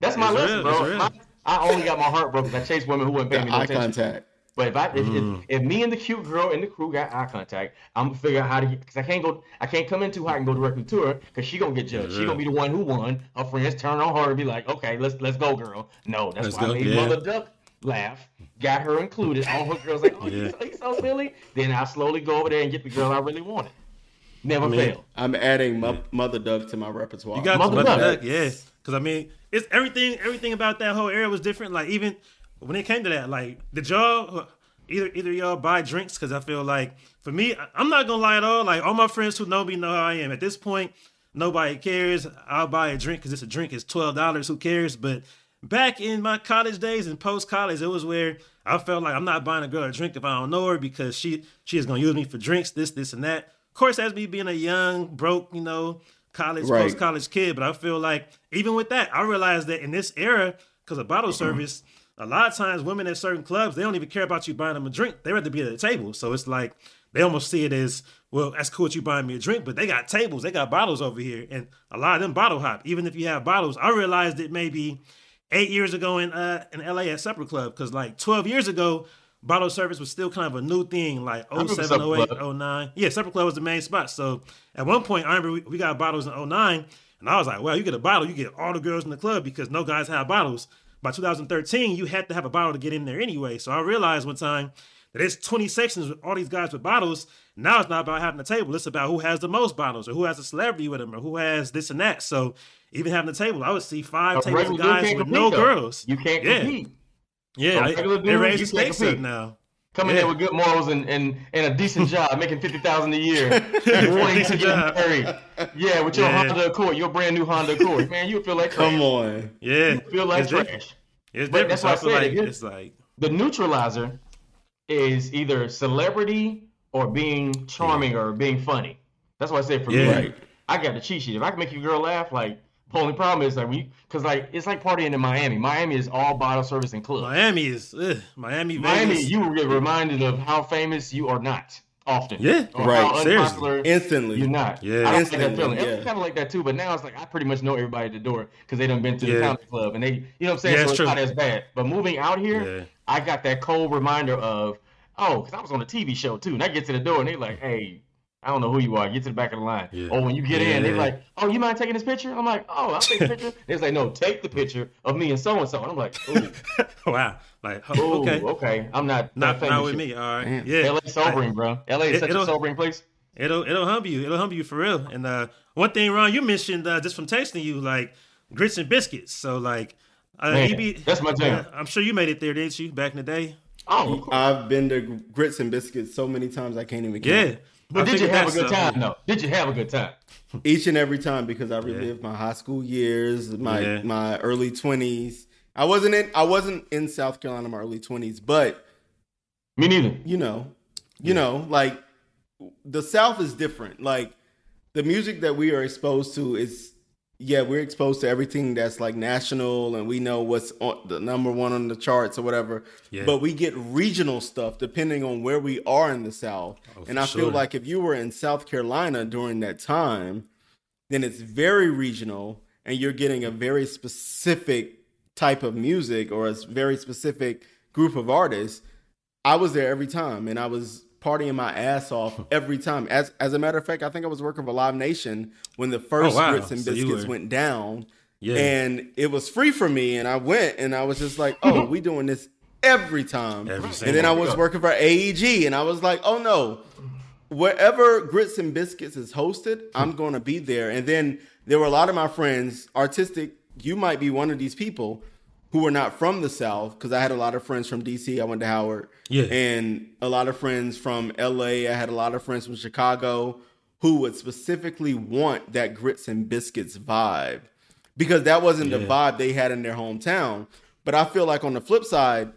That's my lesson, bro. My, I only got my heart broken. I chased women who wouldn't pay me no eye attention. contact. But if I if, mm. if, if, me and the cute girl in the crew got eye contact, I'm gonna figure out how to because I can't go I can't come in too hot and go directly to her because she gonna get judged. Yeah. She gonna be the one who won. Her friends turn on her and be like, okay, let's let's go, girl. No, that's let's why go. I made yeah. Mother Duck laugh, got her included. All her girls like, oh, yeah. he's, he's so silly. Then I slowly go over there and get the girl I really wanted. Never I mean, fail. I'm adding Mo- Mother Duck to my repertoire. You got Mother, Mother Duck, Duck yes. Because I mean, it's everything. Everything about that whole era was different. Like even when it came to that, like did y'all either either y'all buy drinks? Because I feel like for me, I'm not gonna lie at all. Like all my friends who know me know how I am. At this point, nobody cares. I'll buy a drink because it's a drink. It's twelve dollars. Who cares? But back in my college days and post college, it was where I felt like I'm not buying a girl a drink if I don't know her because she she is gonna use me for drinks, this, this, and that. Of course, as me being a young, broke, you know, college, right. post college kid. But I feel like even with that, I realized that in this era, because of bottle service, a lot of times women at certain clubs, they don't even care about you buying them a drink. They rather be at the table. So it's like they almost see it as, well, that's cool that you buying me a drink, but they got tables, they got bottles over here. And a lot of them bottle hop. Even if you have bottles, I realized it maybe eight years ago in uh in LA at Supper Club. Cause like 12 years ago, bottle service was still kind of a new thing, like 07, 08, 09. Yeah, Supper Club was the main spot. So at one point, I remember we, we got bottles in 09, and I was like, well, you get a bottle, you get all the girls in the club because no guys have bottles. By 2013, you had to have a bottle to get in there anyway. So I realized one time that there's 20 sections with all these guys with bottles. Now it's not about having a table. It's about who has the most bottles or who has a celebrity with them or who has this and that. So even having a table, I would see five tables of guys with no though. girls. You can't yeah. compete. Yeah, I, they raise the stakes up now. Coming yeah. in with good morals and, and, and a decent job, making fifty thousand a year, wanting to get married. Yeah, with your yeah. Honda Accord, your brand new Honda Accord, man, you feel like trash. come on, yeah, you feel like it's trash. Different. It's but that's why I said like, it's like the neutralizer is either celebrity or being charming yeah. or being funny. That's what I said for me. Like, I got the cheat sheet. If I can make your girl laugh, like only problem is that we, because like it's like partying in Miami. Miami is all bottle service and club. Miami is ugh, Miami. Miami, Vegas. you get reminded of how famous you are not often. Yeah, right. Seriously, instantly. You're not. Yeah, I don't instantly, like that feeling. Yeah. kind of like that too, but now it's like I pretty much know everybody at the door because they done been to the yeah. comedy club and they, you know what I'm saying. Yeah, so it's true. not as bad. But moving out here, yeah. I got that cold reminder of, oh, because I was on a TV show too, and I get to the door and they're like, hey I don't know who you are. Get to the back of the line. Yeah. Or when you get yeah. in, they're like, "Oh, you mind taking this picture?" I'm like, "Oh, I'll take the picture." they're like, "No, take the picture of me and so and so." And I'm like, "Ooh, wow." Like, oh, okay, okay, I'm not not, not with me. All right, Damn. yeah. LA sobering, I, bro. LA is it, such a sobering place. It'll it'll humble you. It'll humble you for real. And uh, one thing, Ron, you mentioned uh, just from texting you, like grits and biscuits. So like, uh, Man, be, that's my jam. I'm sure you made it there, didn't you, back in the day? Oh, I've been to grits and biscuits so many times I can't even. Count. Yeah. But did you have a good time? No. Did you have a good time? Each and every time because I relived yeah. my high school years, my yeah. my early twenties. I wasn't in I wasn't in South Carolina in my early twenties, but me neither. You know, you yeah. know, like the South is different. Like the music that we are exposed to is yeah, we're exposed to everything that's like national and we know what's on the number one on the charts or whatever. Yeah. But we get regional stuff depending on where we are in the South. Oh, and I sure. feel like if you were in South Carolina during that time, then it's very regional and you're getting a very specific type of music or a very specific group of artists. I was there every time and I was partying my ass off every time. As as a matter of fact, I think I was working for Live Nation when the first oh, wow. grits and so biscuits were... went down. Yeah. And it was free for me, and I went, and I was just like, "Oh, we doing this every time." Every and then I was working for AEG, and I was like, "Oh no, wherever Grits and Biscuits is hosted, I'm hmm. going to be there." And then there were a lot of my friends, artistic. You might be one of these people who were not from the South, because I had a lot of friends from DC. I went to Howard. Yeah. And a lot of friends from LA. I had a lot of friends from Chicago who would specifically want that grits and biscuits vibe because that wasn't yeah. the vibe they had in their hometown. But I feel like on the flip side,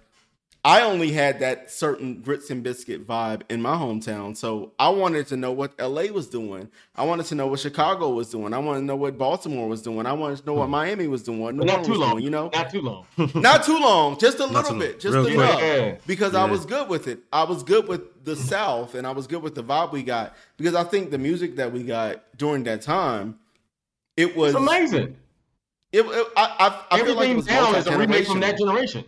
I only had that certain grits and biscuit vibe in my hometown. So I wanted to know what LA was doing. I wanted to know what Chicago was doing. I wanted to know what Baltimore was doing. I wanted to know what hmm. Miami was doing. not too long, doing, you know? Not too long. not too long. Just a little bit. Just Real enough. Yeah. Because yeah. I was good with it. I was good with the South and I was good with the vibe we got. Because I think the music that we got during that time, it was it's amazing. It, it I, I, I feel like it was now is a remake from that generation.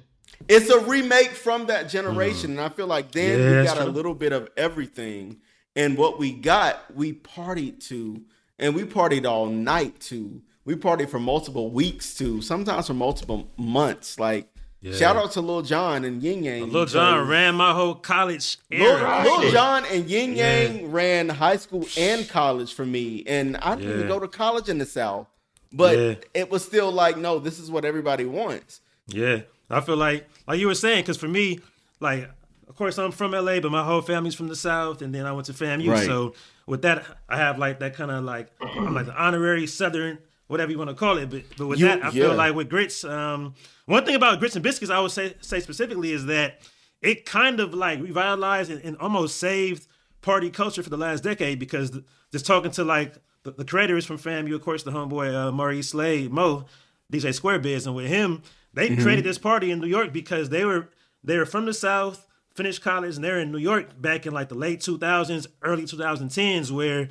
It's a remake from that generation, mm. and I feel like then yeah, we got true. a little bit of everything. And what we got, we partied to, and we partied all night to. We partied for multiple weeks to, sometimes for multiple months. Like yeah. Shout out to Lil Jon and Ying Yang. Lil Jon ran my whole college era. Lil, Lil Jon and Ying Yang yeah. ran high school and college for me, and I didn't yeah. go to college in the South, but it was still like, no, this is what everybody wants. Yeah, I feel like, like you were saying, because for me, like, of course, I'm from LA, but my whole family's from the South, and then I went to FAMU. Right. So with that, I have like that kind of like, I'm like the honorary Southern, whatever you want to call it. But but with you, that, I yeah. feel like with grits, um, one thing about grits and biscuits, I would say say specifically is that it kind of like revitalized and, and almost saved party culture for the last decade because the, just talking to like the, the creators from FAMU, of course, the homeboy uh, Maurice Slade, Mo, DJ Square Biz, and with him they mm-hmm. created this party in New York because they were they were from the South, finished college, and they're in New York back in like the late 2000s, early 2010s, where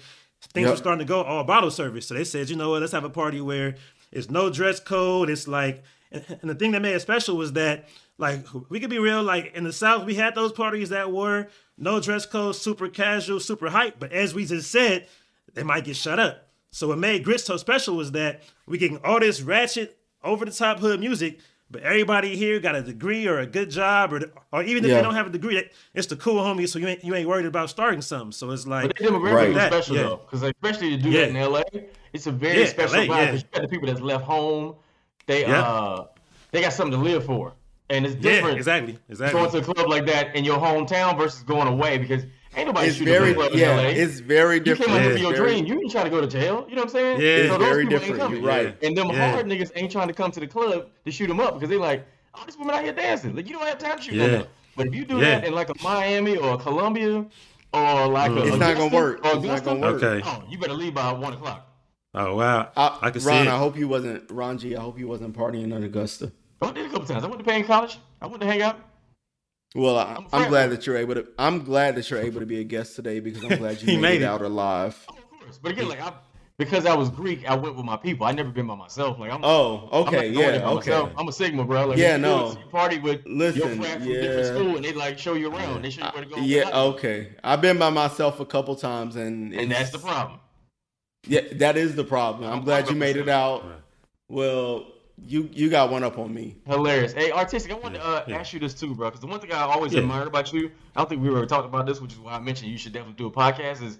things yep. were starting to go all bottle service. So they said, you know what, let's have a party where it's no dress code. It's like, and, the thing that made it special was that, like, we could be real. Like in the South, we had those parties that were no dress code, super casual, super hype. But as we just said, they might get shut up. So what made Grit so special was that we getting all this ratchet, over the top hood music, but everybody here got a degree or a good job, or or even if yeah. they don't have a degree, it's the cool homies. So you ain't you ain't worried about starting something. So it's like but demographic right. is special yeah. though, because especially to do yeah. that in LA, it's a very yeah, special LA, vibe. Yeah. You got the people that's left home, they uh they got something to live for, and it's different. Yeah, exactly, exactly. Going to a club like that in your hometown versus going away because Ain't nobody it's very, yeah, It's very different. You came up for your very, dream. You ain't trying to go to jail. You know what I'm saying? Yeah, it's so very different. You're right. And them yeah. hard niggas ain't trying to come to the club to shoot them up because they like, oh, this woman out here dancing. Like you don't have time to shoot yeah. them up. But if you do yeah. that in like a Miami or a Columbia or like mm. a, it's not gonna work. Or it's not gonna work. Okay. Oh, you better leave by one o'clock. Oh wow! I, I can Ron, see. I hope you wasn't Ron G. I hope you wasn't partying at Augusta. I did a couple times. I went to Paine College. I went to hang out. Well, I, am I'm glad that you're able to. I'm glad that you're able to be a guest today because I'm glad you made, made, it, out alive. Oh, of course, but again, like I, because I was Greek, I went with my people. I never been by myself. Like I'm. Oh, okay, I'm yeah, okay. Myself. I'm a Sigma, bro. Like, yeah, no. You party with Listen, your friends from yeah. different school, and they like show you around. They show you where to go. Yeah, okay. I've been by myself a couple times, and and that's the problem. Yeah, that is the problem. I'm glad you made it out. Well, you you got one up on me. Hilarious. Hey, artistic. I wanted to uh, yeah. ask you this too, bro. Because the one thing I always yeah. admired about you, I don't think we ever talked about this, which is why I mentioned you should definitely do a podcast. Is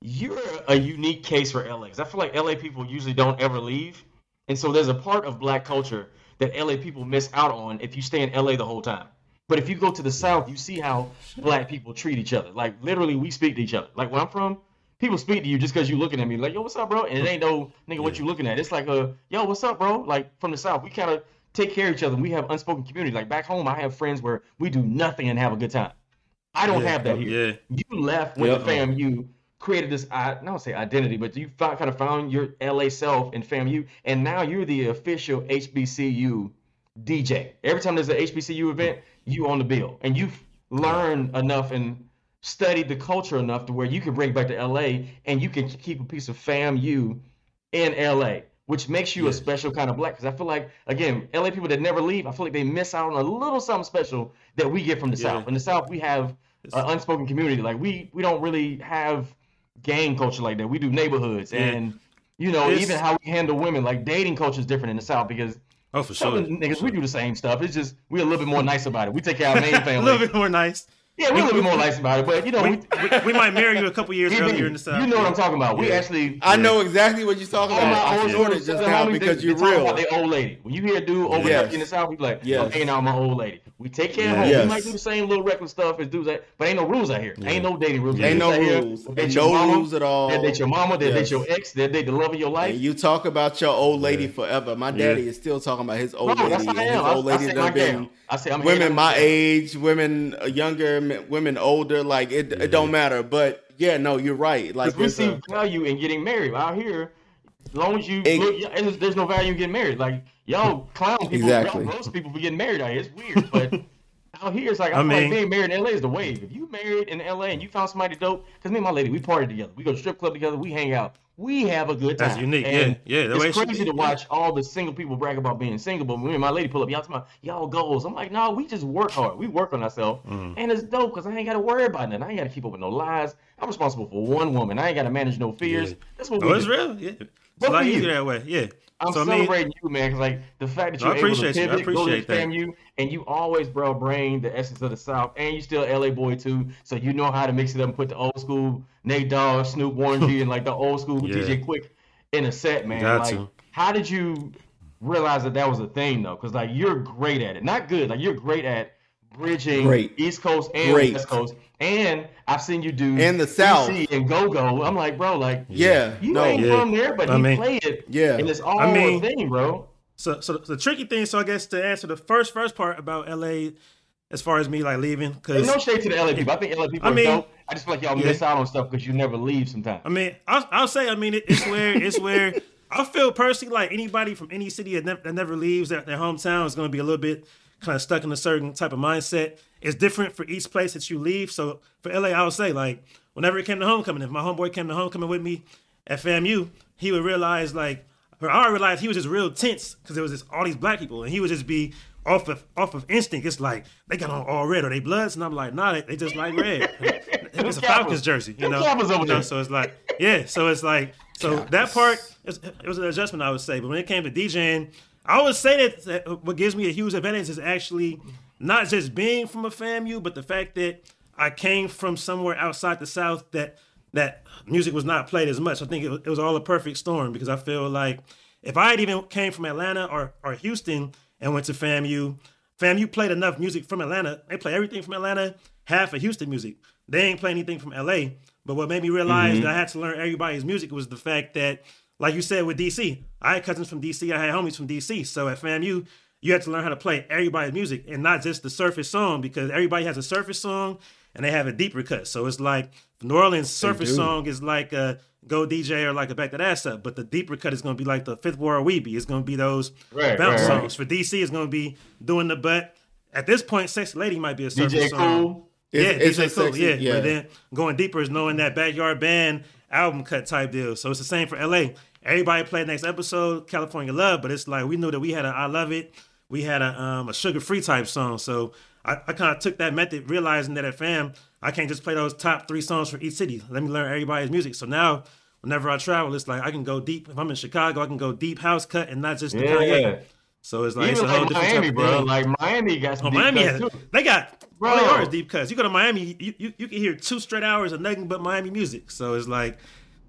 you're a unique case for LA. Because I feel like LA people usually don't ever leave, and so there's a part of Black culture that LA people miss out on if you stay in LA the whole time. But if you go to the South, you see how black people treat each other. Like literally, we speak to each other. Like where I'm from, people speak to you just because you're looking at me. Like yo, what's up, bro? And it ain't no nigga what you looking at. It's like a yo, what's up, bro? Like from the South, we kind of take care of each other. We have unspoken community. Like back home, I have friends where we do nothing and have a good time. I don't Yeah, have that here. yeah. You left when Yeah. the FAMU created this, I don't say identity, but you found, kind of found your LA self in FAMU, and now you're the official HBCU DJ. Every time there's an HBCU event, you on the bill, and you've learned enough and studied the culture enough to where you can bring back to LA, and you can keep a piece of FAMU in LA, which makes you a special kind of black. Because I feel like, again, LA people that never leave, I feel like they miss out on a little something special that we get from the Yeah. South. In the South, we have an unspoken community. Like we we don't really have gang culture like that. We do neighborhoods Yeah. and you know It's- even how we handle women. Like dating culture is different in the South because Oh, for sure. niggas we do the same stuff. It's just we're a little bit more nice about it. We take care of our main family. a little bit more nice. Yeah, we're a little bit more nice about it. But you know, We, we, we, we might marry you a couple years we- earlier in the South. you know what I'm talking about. We Yeah. actually I know exactly what you're talking All my about. I old ignored it schools, just the now homies, because they, you're they real. About their old lady. When you hear a dude over Yes. in the south, you be like, oh, Yes. "Hey, now I'm my old lady." We take care of home. Yes. We might do the same little reckless stuff as dudes, that, but ain't no rules out here. Ain't no dating rules. Ain't no rules. Ain't no mama, rules at all. They date your mama. They Yes. date your ex. They date the love of your life. And you talk about your old lady forever. My daddy is still talking about his old Bro, that's lady. how I And his am. Old lady say done my been gal. I say I'm women my out. age, women uh, younger, m- women older. Like it, it don't mm-hmm. matter. But yeah, no, you're right. Like we see a- value in getting married out here. As long as you Ex- look, there's, there's no value in getting married. Like y'all clown people, Exactly. y'all roast people for getting married out here. It's weird, but out here it's like I, I feel like mean- being married in LA is the wave. If you married in LA and you found somebody dope, because me and my lady we party together, we go to strip club together, we hang out, we have a good time. That's unique. And Yeah, yeah, the way it It's crazy to watch all the single people brag about being single, but me and my lady pull up, y'all talking about y'all goals. I'm like, no, we just work hard. We work on ourselves, Mm. and it's dope because I ain't got to worry about nothing. I ain't got to keep up with no lies. I'm responsible for one woman. I ain't got to manage no fears. Yeah. That's what we Oh, it's do. real. Yeah. It's a lot of you. easier that way. Yeah. I'm so I mean, celebrating you, man, because like the fact that No, I you're able to appreciate you. I pivot, go to appreciate that. FAMU, and you always, bro, bring the essence of the South, and you still LA boy too, so you know how to mix it up and put the old school Nate Dogg, Snoop, Warren G, and like the old school Yeah. DJ Quik in a set, man. Got like, to. how did you realize that that was a thing though? Because like you're great at it, not good, like you're great at bridging Great. East Coast and Great. West Coast, and I've seen you do in the South. DC and Go Go. I'm like, bro, like yeah, you no, ain't Yeah. from there, but I he mean- played it, Yeah. and it's all I mean- a thing, bro. So, so the tricky thing. So I guess to answer the first first part about LA, as far as me like leaving, because There's no shade to the LA people. I think LA people I are mean- dope. I just feel like y'all Yeah. miss out on stuff because you never leave sometimes. I mean, I'll, I'll say, I mean, it, it's where it's where I feel personally like anybody from any city that, never that never leaves their, their hometown is going to be a little bit kind of stuck in a certain type of mindset. It's different for each place that you leave. So for LA, I would say like whenever it came to homecoming, if my homeboy came to homecoming with me at FAMU, he would realize like, or I realized he was just real tense because there was just all these black people, and he would just be off of off of instinct. It's like they got on all red, or they bloods, and I'm like, nah, they, they just like red. it's a Falcons jersey, you know. You know. So it's like, yeah. So it's like, so that part, is- it was an adjustment, I would say. But when it came to DJing, I would say that, what gives me a huge advantage is actually not just being from a FAMU, but the fact that I came from somewhere outside the South that that music was not played as much. I think it was, it was all a perfect storm because I feel like if I had even came from Atlanta or or Houston and went to FAMU, FAMU played enough music from Atlanta. They play everything from Atlanta, half of Houston music. They ain't play anything from LA. But what made me realize mm-hmm. that I had to learn everybody's music was the fact that, like you said with DC, I had cousins from DC, I had homies from DC. So at FAMU, you had to learn how to play everybody's music and not just the surface song because everybody has a surface song and they have a deeper cut. So it's like New Orleans surface song is like a Go DJ or like a Back That Ass Up, but the deeper cut is going to be like the Fifth Ward Weebie. It's going to be those Right, bounce right, right. songs. For DC, it's going to be doing the butt. At this point, Sexy Lady might be a surface DJ song. Cool. Yeah, It's- it's DJ a Cool. sexy- yeah. yeah. but then going deeper is knowing that backyard band album cut type deal. So it's the same for LA. Everybody played next episode, California Love, but it's like we knew that we had a I Love It, we had a um, a sugar free type song. So I, I kind of took that method, realizing that at FAM I can't just play those top three songs for each city. Let me learn everybody's music. So now. Whenever I travel, it's like I can go deep. If I'm in Chicago, I can go deep house cut and not just the Yeah. Kanye. So it's like it's Even a whole like different Miami, type of bro. thing. Like Miami got some Oh, deep Miami cuts, has, too. they got Bro. all they are is deep cuts. You go to Miami, you, you you can hear two straight hours of nothing but Miami music. So it's like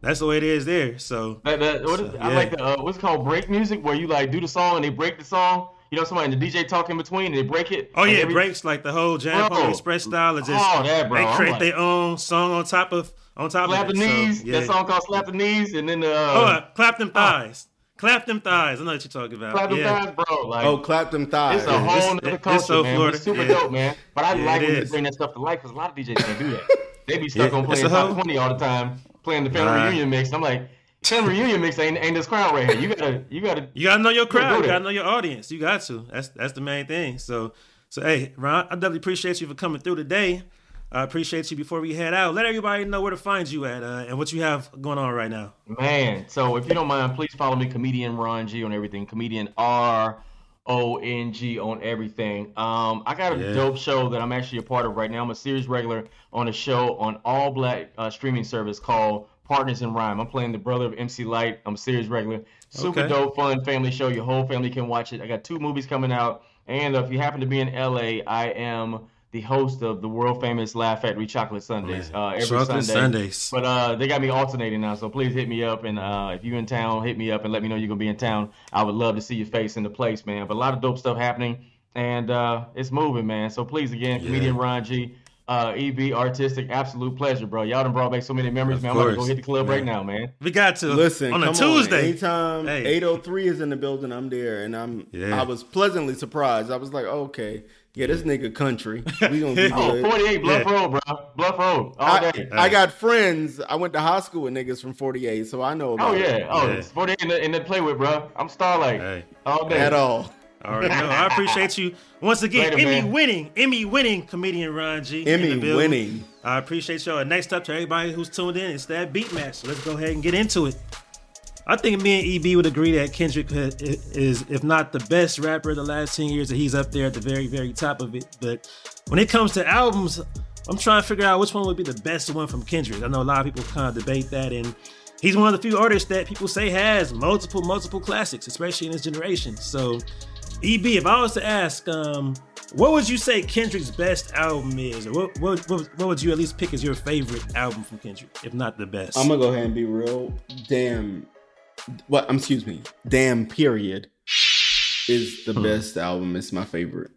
that's the way it is there. So That, that, what is, So, I yeah. like the uh, what's it called break music, where you like do the song and they break the song, you know, somebody in the DJ talk in between and they break it. Oh yeah, every... it breaks like the whole Jam Pony Express style. Is just oh, that, bro. they create like, their own song on top of on top slap of the knees. So, yeah. That song called "Slap the Knees," and then the uh, oh, uh, clap them thighs. Clap them thighs. I know what you're talking about. Clap them yeah. thighs, bro. Like, oh, clap them thighs. It's a whole it's, other culture, so man. Florida. It's super yeah. dope, man. But I yeah, like when you bring that stuff to life because a lot of DJs can't do that. They be stuck on playing top 20 all the time, playing the family reunion mix. I'm like, family reunion mix ain't, ain't this crowd right here. You gotta, you gotta, you gotta know your crowd. You gotta know your audience. You got to. That's that's the main thing. So, so hey, Ron, I definitely appreciate you for coming through today. I appreciate you. Before we head out, let everybody know where to find you at uh, and what you have going on right now. Man, so if you don't mind, please follow me, comedian Ron G on everything, comedian R O N G on everything. Um, I got a yeah. dope show that I'm actually a part of right now. I'm a series regular on a show on all black uh, streaming service called Partners in Rhyme. I'm playing the brother of MC Lyte. I'm a series regular. Super okay. dope, fun family show. Your whole family can watch it. I got two movies coming out. And uh, if you happen to be in LA, I am the host of the world famous Laugh Factory Chocolate Sundays uh, every Chocolate Sunday. Sundays. But uh, they got me alternating now, so please hit me up. And uh, if you're in town, hit me up and let me know you're gonna be in town. I would love to see your face in the place, man. But a lot of dope stuff happening, and uh, it's moving, man. So please, again, yeah. comedian Ron G. Uh, EB artistic, absolute pleasure, bro. Y'all done brought back so many memories, of man. I'm gonna go hit the club right now, man. We got to listen on a Tuesday. On. Anytime hey. 803 is in the building, I'm there, and I'm yeah. I was pleasantly surprised. I was like, okay, yeah, this nigga country. We gonna be oh, 48 Bluff yeah. Road, bro. Bluff Road. All day. I, I, got friends. I went to high school with niggas from 48, so I know oh, about Oh yeah. It. Oh, yeah. 48 in the, in the play with, bro. I'm Starlight. Hey. All day. At all. All right, no, I appreciate you once again. Later, Emmy man. winning, Emmy winning comedian Ron G. Emmy winning. I appreciate y'all. Next up to everybody who's tuned in, it's that beat match. So let's go ahead and get into it. I think me and EB would agree that Kendrick is, if not the best rapper of the last 10 years, that he's up there at the very, very top of it. But when it comes to albums, I'm trying to figure out which one would be the best one from Kendrick. I know a lot of people kind of debate that, and he's one of the few artists that people say has multiple, multiple classics, especially in his generation. So, EB, if I was to ask, um, what would you say Kendrick's best album is, or what, what, what, what would you at least pick as your favorite album from Kendrick, if not the best? I'm gonna go ahead and be real. Damn, what? Um, excuse me. Damn. Period. Is the hmm. best album. It's my favorite.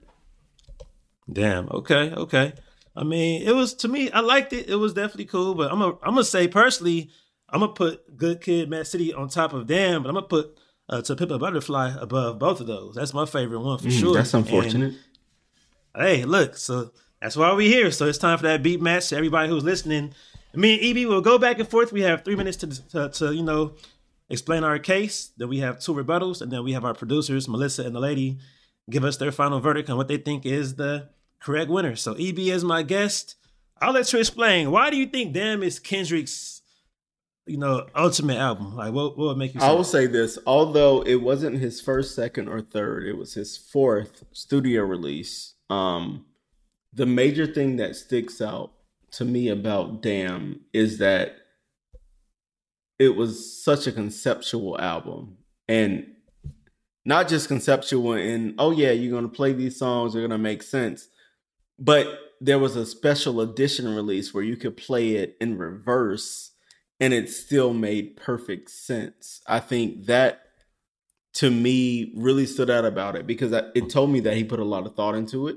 Damn. Okay. Okay. I mean, it was to me. I liked it. It was definitely cool. But I'm gonna I'm gonna say personally, I'm gonna put Good Kid, Mad City on top of Damn. But I'm gonna put uh, To Pimp a Butterfly above both of those. That's my favorite one for mm, sure. That's unfortunate. And, hey, look. So that's why we're here. So it's time for that beat match. So everybody who's listening, me and EB will go back and forth. We have three minutes to, to, to you know explain our case. Then we have two rebuttals, and then we have our producers, Melissa and the lady, give us their final verdict on what they think is the correct winner. So EB is my guest. I'll let you explain. Why do you think Damn is Kendrick's, you know, ultimate album? Like, what, what would make you? I will say this: although it wasn't his first, second, or third, it was his fourth studio release. Um, the major thing that sticks out to me about Damn is that it was such a conceptual album. And not just conceptual and oh yeah you're going to play these songs they're going to make sense but there was a special edition release where you could play it in reverse and it still made perfect sense. I think that to me really stood out about it because it told me that he put a lot of thought into it.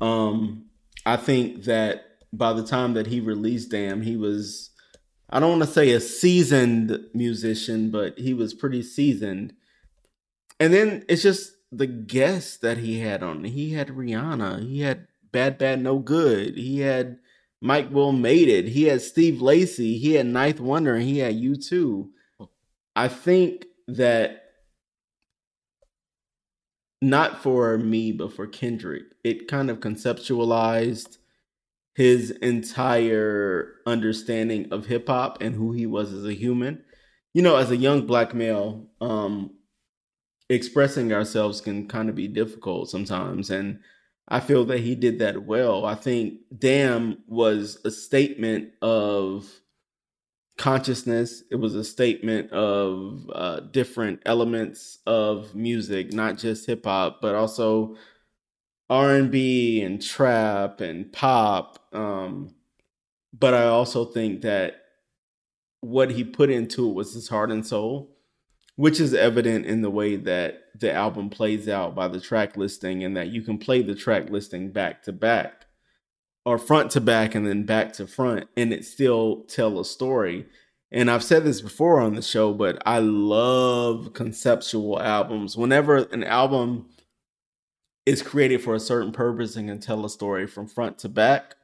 Um i think that by the time that he released damn he was I don't want to say a seasoned musician, but he was pretty seasoned. And then it's just the guests that he had on. He had Rihanna. He had BadBadNotGood. He had Mike Will Made It. He had Steve Lacy. He had Ninth Wonder. And he had U2. I think that not for me, but for Kendrick, it kind of conceptualized his entire understanding of hip hop and who he was as a human. You know, as a young black male, um, expressing ourselves can kind of be difficult sometimes. And I feel that he did that well. I think Damn was a statement of consciousness, it was a statement of uh, different elements of music, not just hip hop, but also R&B and trap and pop um, but I also think that what he put into it was his heart and soul. which is evident in the way that the album plays out by the track listing, and that you can play the track listing back to back or front to back and then back to front, and it still tell a story. And I've said this before on the show, but I love conceptual albums. Whenever an album is created for a certain purpose and can tell a story from front to back,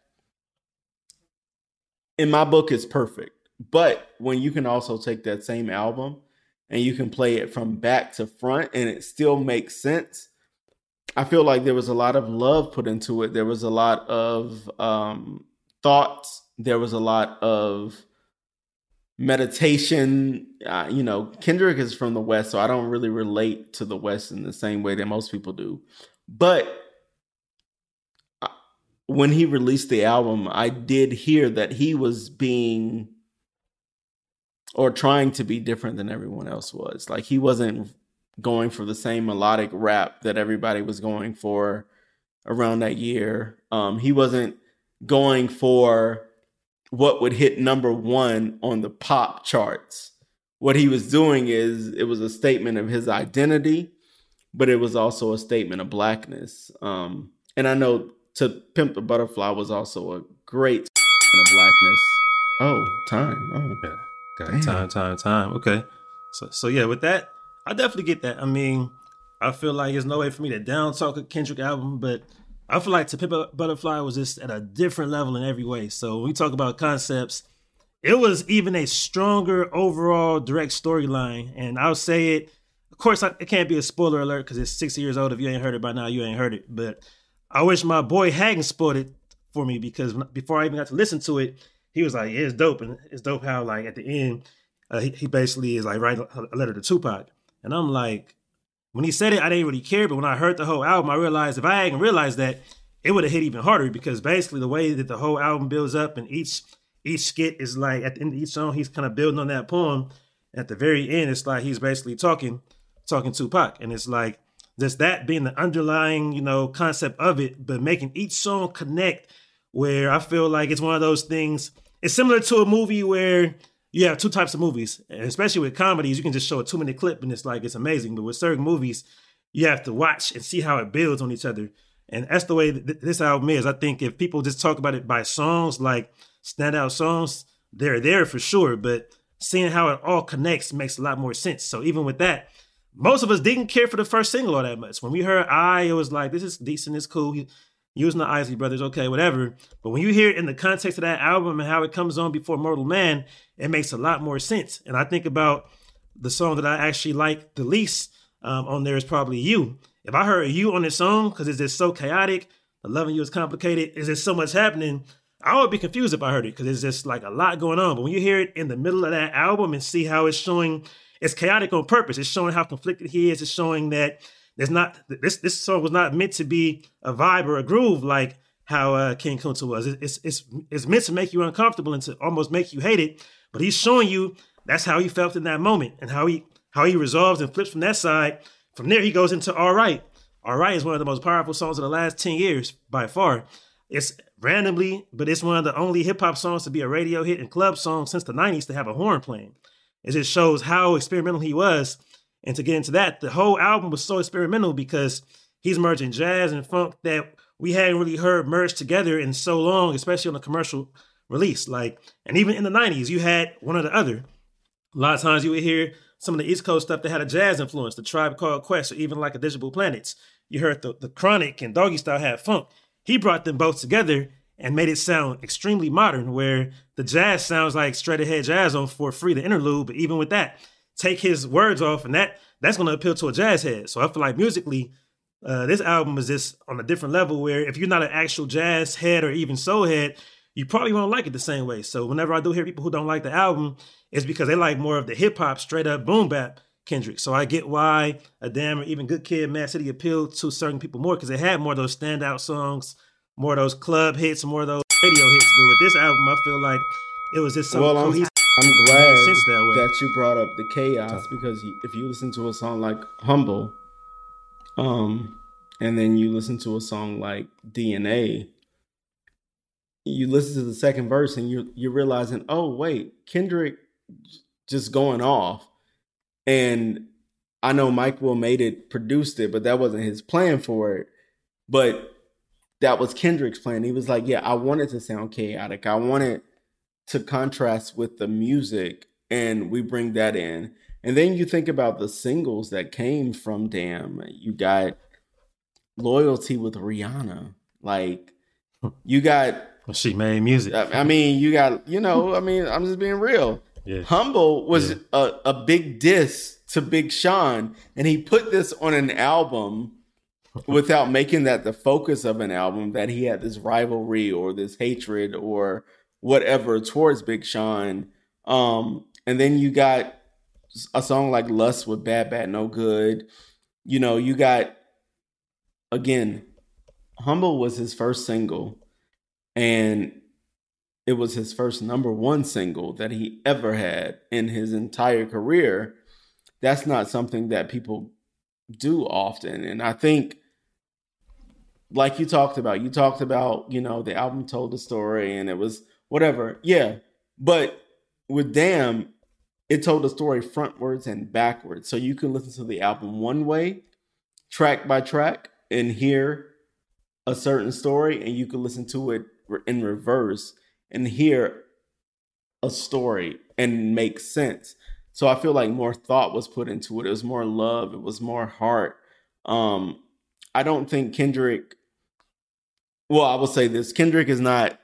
in my book, it's perfect. But when you can also take that same album and you can play it from back to front and it still makes sense, I feel like there was a lot of love put into it. There was a lot of um, thoughts. There was a lot of meditation. Uh, you know, Kendrick is from the West, so I don't really relate to the West in the same way that most people do. But when he released the album, I did hear that he was being or trying to be different than everyone else was. Like he wasn't going for the same melodic rap that everybody was going for around that year. Um, he wasn't going for what would hit number one on the pop charts. What he was doing is it was a statement of his identity, but it was also a statement of blackness. Um, and I know to pimp the butterfly was also a great of blackness. Oh, time. Oh, yeah. Got Damn. time, time, time. Okay. So, so yeah, with that, I definitely get that. I mean, I feel like there's no way for me to down talk a Kendrick album, but I feel like To Pimp a Butterfly was just at a different level in every way. So when we talk about concepts, it was even a stronger overall direct storyline. And I'll say it, of course, it can't be a spoiler alert because it's six years old. If you ain't heard it by now, you ain't heard it. But I wish my boy hadn't spoiled it for me because before I even got to listen to it, he was like, yeah, it's dope. And it's dope how, like, at the end, uh, he, he basically is like writing a letter to Tupac. And I'm like, when he said it, I didn't really care. But when I heard the whole album, I realized if I hadn't realized that, it would have hit even harder because basically the way that the whole album builds up and each each skit is like at the end of each song, he's kind of building on that poem. At the very end, it's like he's basically talking, talking Tupac. And it's like just that being the underlying, you know, concept of it, but making each song connect where I feel like it's one of those things. It's similar to a movie where you have two types of movies, and especially with comedies, you can just show a two minute clip and it's like it's amazing. But with certain movies, you have to watch and see how it builds on each other. And that's the way th- this album is. I think if people just talk about it by songs, like standout songs, they're there for sure. But seeing how it all connects makes a lot more sense. So even with that, most of us didn't care for the first single all that much. When we heard I, it was like, this is decent, it's cool using the Isley Brothers, okay, whatever. But when you hear it in the context of that album and how it comes on before Mortal Man, it makes a lot more sense. And I think about the song that I actually like the least um, on there is probably You. If I heard You on this song, because it's just so chaotic, the loving you is complicated, is just so much happening, I would be confused if I heard it because it's just like a lot going on. But when you hear it in the middle of that album and see how it's showing, it's chaotic on purpose. It's showing how conflicted he is. It's showing that there's not this this song was not meant to be a vibe or a groove like how uh, King Kunta was. It's it's it's meant to make you uncomfortable and to almost make you hate it. But he's showing you that's how he felt in that moment and how he how he resolves and flips from that side. From there, he goes into All Right. All Right is one of the most powerful songs of the last 10 years by far. It's randomly, but it's one of the only hip hop songs to be a radio hit and club song since the 90s to have a horn playing. It just shows how experimental he was and to get into that, the whole album was so experimental because he's merging jazz and funk that we hadn't really heard merged together in so long, especially on a commercial release. Like, and even in the 90s, you had one or the other. A lot of times you would hear some of the East Coast stuff that had a jazz influence, the Tribe Called Quest, or even like a Digable Planets. You heard the, the Chronic and Doggy Style had funk. He brought them both together and made it sound extremely modern, where the jazz sounds like straight ahead jazz on for free, the interlude. But even with that, take his words off, and that that's going to appeal to a jazz head. So I feel like musically, uh, this album is just on a different level. Where if you're not an actual jazz head or even soul head, you probably won't like it the same way. So whenever I do hear people who don't like the album, it's because they like more of the hip hop, straight up boom bap Kendrick. So I get why a damn or even Good Kid, Mad City appealed to certain people more because they had more of those standout songs, more of those club hits, more of those radio hits. But with this album, I feel like it was just so well, cohesive. I'm glad that, that, you brought up the chaos because if you listen to a song like Humble, um, and then you listen to a song like DNA, you listen to the second verse and you're you're realizing, oh wait, Kendrick just going off, And I know Mike Will made it, produced it, but that wasn't his plan for it. But that was Kendrick's plan. He was like, Yeah, I wanted to sound chaotic. I wanted to contrast with the music, and we bring that in. And then you think about the singles that came from Damn. You got Loyalty with Rihanna. Like, you got. Well, she made music. I mean, you got, you know, I mean, I'm just being real. Yeah. Humble was yeah. a, a big diss to Big Sean, and he put this on an album without making that the focus of an album that he had this rivalry or this hatred or whatever towards Big Sean. Um, and then you got a song like Lust with BadBadNotGood. You know, you got again, Humble was his first single, and it was his first number one single that he ever had in his entire career. That's not something that people do often. And I think like you talked about, you talked about, you know, the album told the story and it was whatever. Yeah. But with Damn, it told the story frontwards and backwards. So you can listen to the album one way, track by track, and hear a certain story, and you can listen to it in reverse and hear a story and make sense. So I feel like more thought was put into it. It was more love. It was more heart. Um, I don't think Kendrick. Well, I will say this: Kendrick is not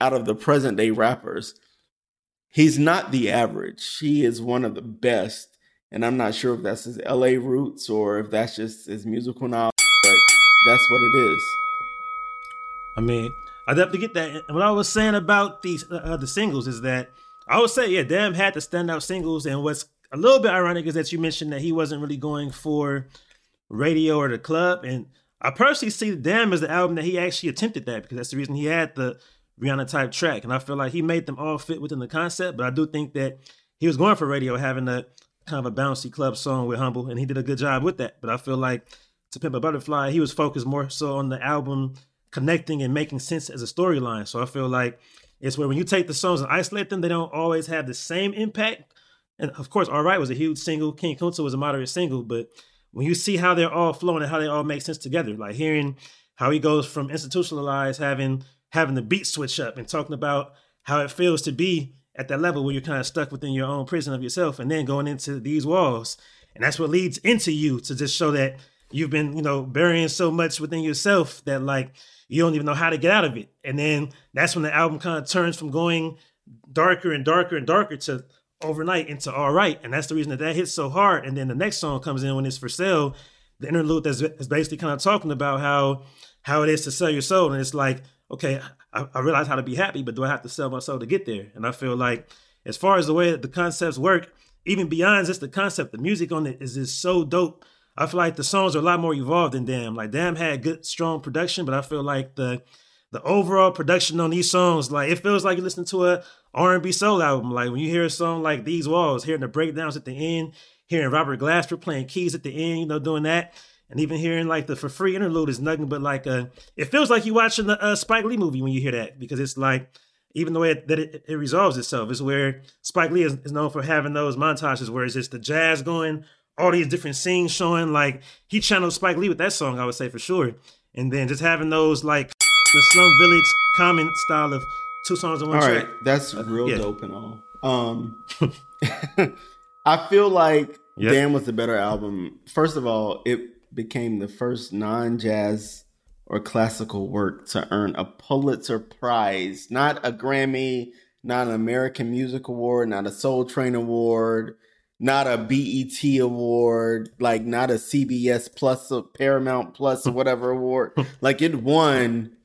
out of the present day rappers he's not the average. He is one of the best. And I'm not sure if that's his LA roots or if that's just his musical knowledge, but that's what it is. I mean, I definitely get that. And what I was saying about these uh, the singles is that I would say, yeah, Damn had the standout singles. And what's a little bit ironic is that you mentioned that he wasn't really going for radio or the club. And I personally see Damn as the album that he actually attempted that because that's the reason he had the Rihanna type track. And I feel like he made them all fit within the concept, but I do think that he was going for radio having a kind of a bouncy club song with Humble, and he did a good job with that. But I feel like to Pimp a Butterfly, he was focused more so on the album connecting and making sense as a storyline. So I feel like it's where when you take the songs and isolate them, they don't always have the same impact. And of course, All Right was a huge single. King Kunta was a moderate single, but when you see how they're all flowing and how they all make sense together, like hearing how he goes from institutionalized having having the beat switch up and talking about how it feels to be at that level where you're kind of stuck within your own prison of yourself and then going into these walls. And that's what leads into you to just show that you've been, you know, burying so much within yourself that like you don't even know how to get out of it. And then that's when the album kind of turns from going darker and darker and darker to overnight into all right. And that's the reason that that hits so hard. And then the next song comes in when it's for sale. The interlude that's basically kind of talking about how how it is to sell your soul. And it's like, okay, I, I realize how to be happy, but do I have to sell my soul to get there? And I feel like as far as the way that the concepts work, even beyond just the concept, the music on it is just so dope. I feel like the songs are a lot more evolved than Damn. Like Damn had good, strong production, but I feel like the the overall production on these songs, like it feels like you're listening to a R&B soul album. Like when you hear a song like These Walls, hearing the breakdowns at the end, hearing Robert Glasper playing keys at the end, you know, doing that and even hearing like the for free interlude is nothing but like a. It feels like you're watching the uh, Spike Lee movie when you hear that because it's like even the way that it, it, resolves itself is where Spike Lee is, is, known for having those montages where it's just the jazz going, all these different scenes showing. Like he channeled Spike Lee with that song, I would say for sure. And then just having those like the Slum Village Common style of two songs in one all track. Right, that's real yeah. dope and all. Um, I feel like yep. Damn was the better album. First of all, it became the first non jazz or classical work to earn a Pulitzer Prize, not a Grammy, not an American Music Award, not a Soul Train Award, not a BET award, like not a CBS Plus a Paramount Plus or whatever award. like it won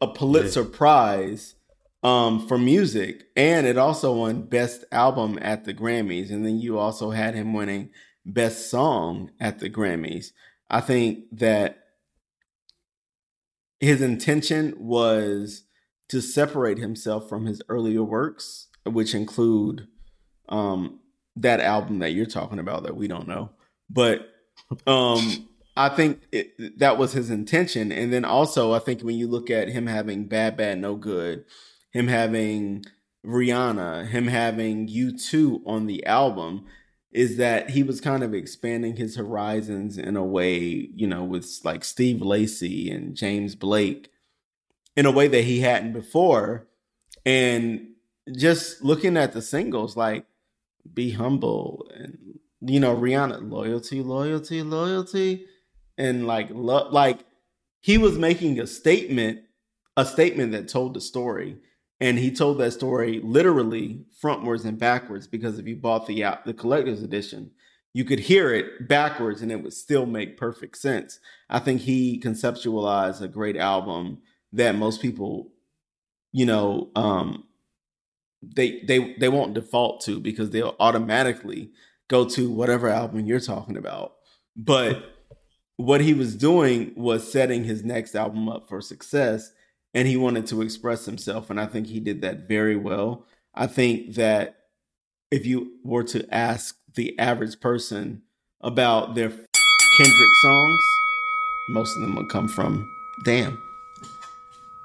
a Pulitzer yeah. Prize um, for music, and it also won Best Album at the Grammys. And then you also had him winning Best Song at the Grammys. I think that his intention was to separate himself from his earlier works, which include um, that album that you're talking about that we don't know. But um, I think it, that was his intention. And then also, I think when you look at him having BadBadNotGood, him having Rihanna, him having U2 on the album, is that he was kind of expanding his horizons in a way, you know, with like Steve Lacy and James Blake in a way that he hadn't before. And just looking at the singles, like Be Humble and, you know, Rihanna, loyalty, loyalty, loyalty. And like, lo- like he was making a statement, a statement that told the story and he told that story literally frontwards and backwards because if you bought the the collector's edition, you could hear it backwards and it would still make perfect sense. I think he conceptualized a great album that most people, you know, um, they they they won't default to because they'll automatically go to whatever album you're talking about. But what he was doing was setting his next album up for success and he wanted to express himself and i think he did that very well. I think that if you were to ask the average person about their kendrick songs most of them would come from damn.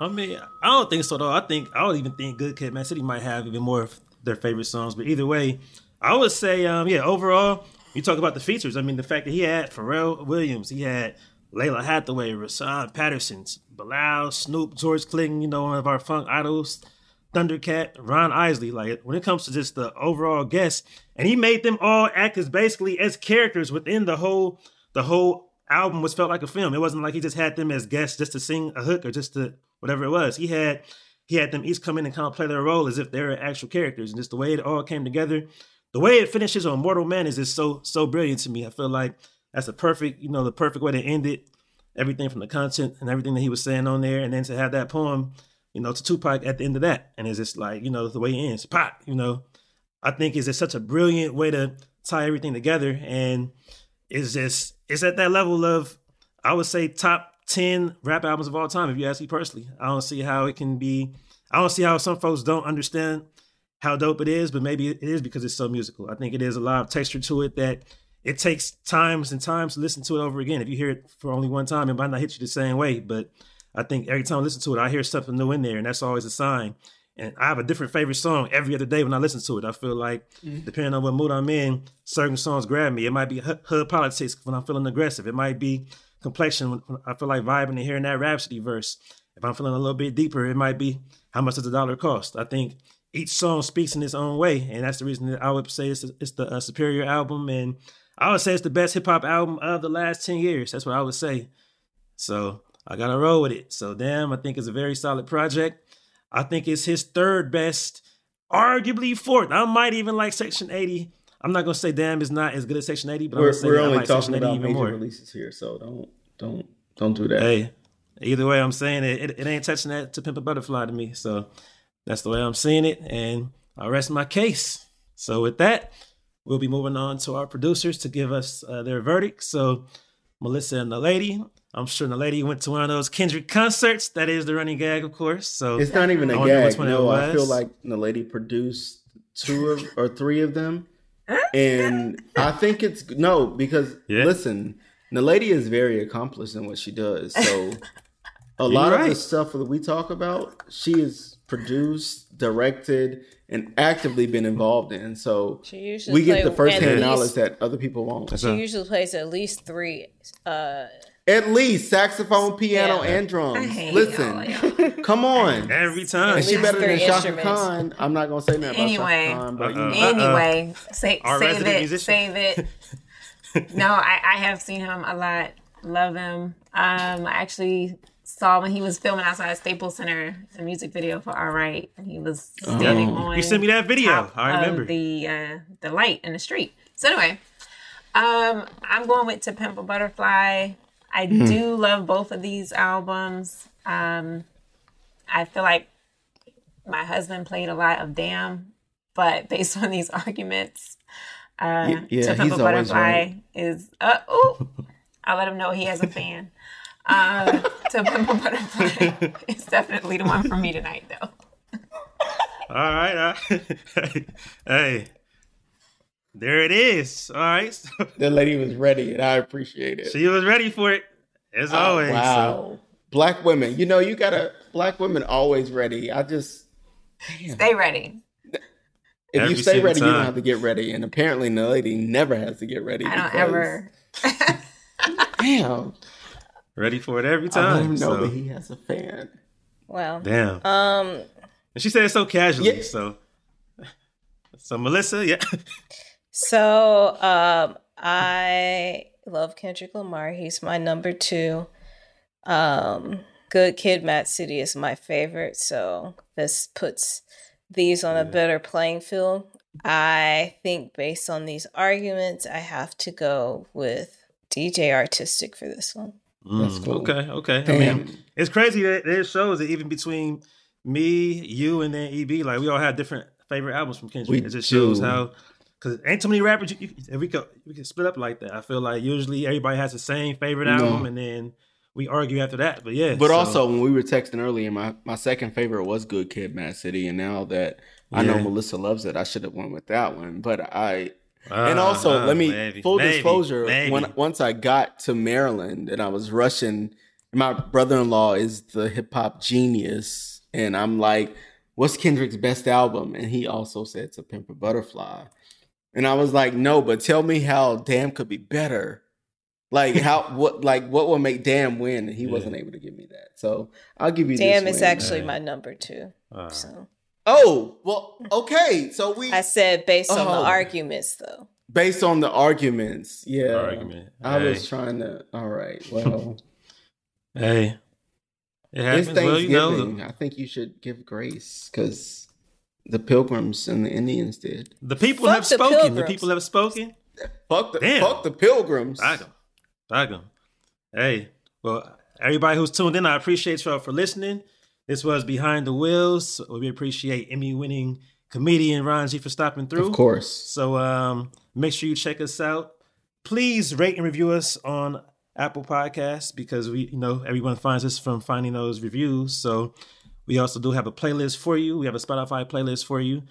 I mean i don't think so though. I think i don't even think good kid mad city might have even more of their favorite songs but either way i would say um yeah overall you talk about the features. I mean the fact that he had pharrell williams he had Lalah Hathaway, Rahsaan Patterson's, Bilal, Snoop, George Clinton, you know, one of our funk idols, Thundercat, Ron Isley. Like when it comes to just the overall guests, and he made them all act as basically as characters within the whole the whole album was felt like a film. It wasn't like he just had them as guests just to sing a hook or just to whatever it was. He had he had them each come in and kind of play their role as if they were actual characters, and just the way it all came together. The way it finishes on Mortal Man is just so so brilliant to me. I feel like that's a perfect, you know, the perfect way to end it. Everything from the content and everything that he was saying on there, and then to have that poem, you know, to Tupac at the end of that, and it's just like, you know, the way it ends, pop, you know. I think is just such a brilliant way to tie everything together, and it's just it's at that level of I would say top ten rap albums of all time. If you ask me personally, I don't see how it can be. I don't see how some folks don't understand how dope it is, but maybe it is because it's so musical. I think it is a lot of texture to it that it takes times and times to listen to it over again. If you hear it for only one time, it might not hit you the same way. But I think every time I listen to it, I hear something new in there, and that's always a sign. And I have a different favorite song every other day when I listen to it. I feel like, mm-hmm. depending on what mood I'm in, certain songs grab me. It might be hood politics when I'm feeling aggressive. It might be complexion when I feel like vibing and hearing that Rapsody verse. If I'm feeling a little bit deeper, it might be how much does the dollar cost. I think each song speaks in its own way, and that's the reason that I would say it's, it's the uh, superior album. And I would say it's the best hip hop album of the last 10 years. That's what I would say. So I got to roll with it. So, damn, I think it's a very solid project. I think it's his third best, arguably fourth. I might even like Section 80. I'm not gonna say damn is not as good as Section 80, but we're, I'm we're only like talking about major more. releases here, so don't don't don't do that. Hey, either way, I'm saying it, it, it ain't touching that to pimp a butterfly to me. So that's the way I'm seeing it, and I rest my case. So with that, We'll be moving on to our producers to give us uh, their verdict. So, Melissa and the lady, I'm sure the lady went to one of those Kendrick concerts. That is the running gag, of course. So it's not even a gag. No, I feel like the lady produced two of, or three of them, and I think it's no because yeah. listen, the lady is very accomplished in what she does. So a lot right. of the stuff that we talk about, she is produced, directed, and actively been involved in. So we get the first hand knowledge that other people won't. She usually plays at least three. Uh, at least saxophone, piano, yeah. and drums. Listen, come on. Every time. And she better than Chaka Khan. I'm not gonna say nothing anyway, about Chaka Khan, but uh-uh. anyway, say, save it, musician. save it. no, I, I have seen him a lot. Love him. Um, I actually saw when he was filming outside Staples Center, a music video for All Right, and he was standing oh. on. You sent me that video. I remember the uh, the light in the street. So anyway, um, I'm going with To Pimp a Butterfly. I mm. do love both of these albums. Um, I feel like my husband played a lot of Damn, but based on these arguments, uh, yeah, To Pimp a Butterfly right. is uh, oh, I'll let him know he has a fan. Uh, to Pimp a Butterfly is definitely the one for me tonight, though. All right. Uh, hey, there it is. All right. the lady was ready, and I appreciate it. She was ready for it, as oh, always. Wow. So. Black women, you know, you gotta. Black women always ready. I just damn. stay ready. if every you stay ready, time. you don't have to get ready. And apparently, the lady never has to get ready. I don't ever. damn. Ready for it every time. I don't know so. that he has a fan. Well, damn. Um, and she said it so casually. Yeah. So, so Melissa, yeah. so, um, I love Kendrick Lamar. He's my number two. Um, Good Kid, Mad City is my favorite. So this puts these on a better playing field. I think based on these arguments, I have to go with DJ Artistic for this one. Mm, cool. Okay, okay. Damn. I mean, it's crazy that there shows that even between me, you, and then EB, like we all have different favorite albums from Kendrick. We it just shows how because ain't too many rappers. You, you, if we could we could split up like that, I feel like usually everybody has the same favorite album, and then we argue after that. But yeah. But so. also when we were texting earlier, my my second favorite was Good Kid, Mad City, and now that I know Melissa loves it, I should have went with that one. But I uh, and also, uh, let me maybe, full maybe, disclosure. Maybe. When once I got to Maryland and I was rushing, my brother-in-law is the hip hop genius, and I'm like, "What's Kendrick's best album?" And he also said "To Pimp a Butterfly," and I was like, "No, but tell me how Damn could be better." Like how what like what will make Damn win? And he yeah. wasn't able to give me that, so I'll give you. Damn is actually my number two. Uh, so Oh, well, okay. So we I said based on the oh. arguments though. Based on the arguments. Yeah. Argument. I hey. was trying to all right. Well Hey. It happens. It's Thanksgiving. Well, you know, I think you should give grace because the pilgrims and the Indians did. The people fuck have the spoken. Pilgrims. The people have spoken. Fuck the Damn. fuck the pilgrims. I them. Fuck them. Hey. Well, everybody who's tuned in, I appreciate y'all for listening. This was Behind the Wheels. We appreciate Emmy winning comedian Ron G for stopping through. Of course. So um, make sure you check us out. Please rate and review us on Apple Podcasts because we, you know, everyone finds us from finding those reviews. So we also do have a playlist for you. We have a Spotify playlist for you.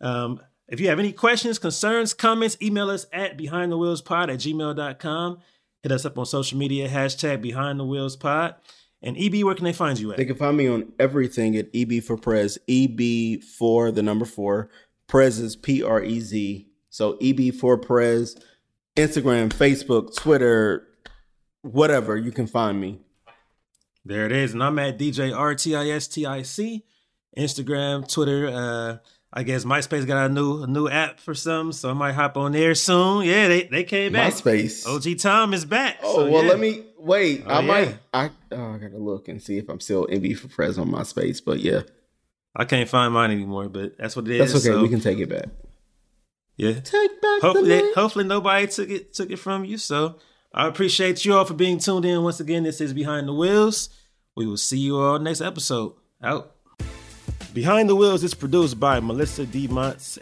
Um, if you have any questions, concerns, comments, email us at behindthewheelspod at gmail.com. Hit us up on social media, hashtag behind the wheels pod. And EB, where can they find you at? They can find me on everything at EB for Prez. EB for the number four. Prez is P R E Z. So EB for Prez. Instagram, Facebook, Twitter, whatever, you can find me. There it is. And I'm at DJ RTISTIC. Instagram, Twitter, uh, I guess MySpace got a new a new app for some, so I might hop on there soon. Yeah, they, they came back. MySpace. OG Tom is back. Oh so, well, yeah. let me wait. Oh, I yeah. might. I oh, I gotta look and see if I'm still MB for Prez on MySpace. But yeah, I can't find mine anymore. But that's what it is. That's okay. So. We can take it back. Yeah, take back. Hopefully, hopefully nobody took it took it from you. So I appreciate you all for being tuned in once again. This is Behind the Wheels. We will see you all next episode. Out. Behind the Wheels is produced by Melissa D.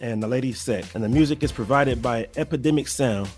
And the Lady Sec, and the music is provided by Epidemic Sound.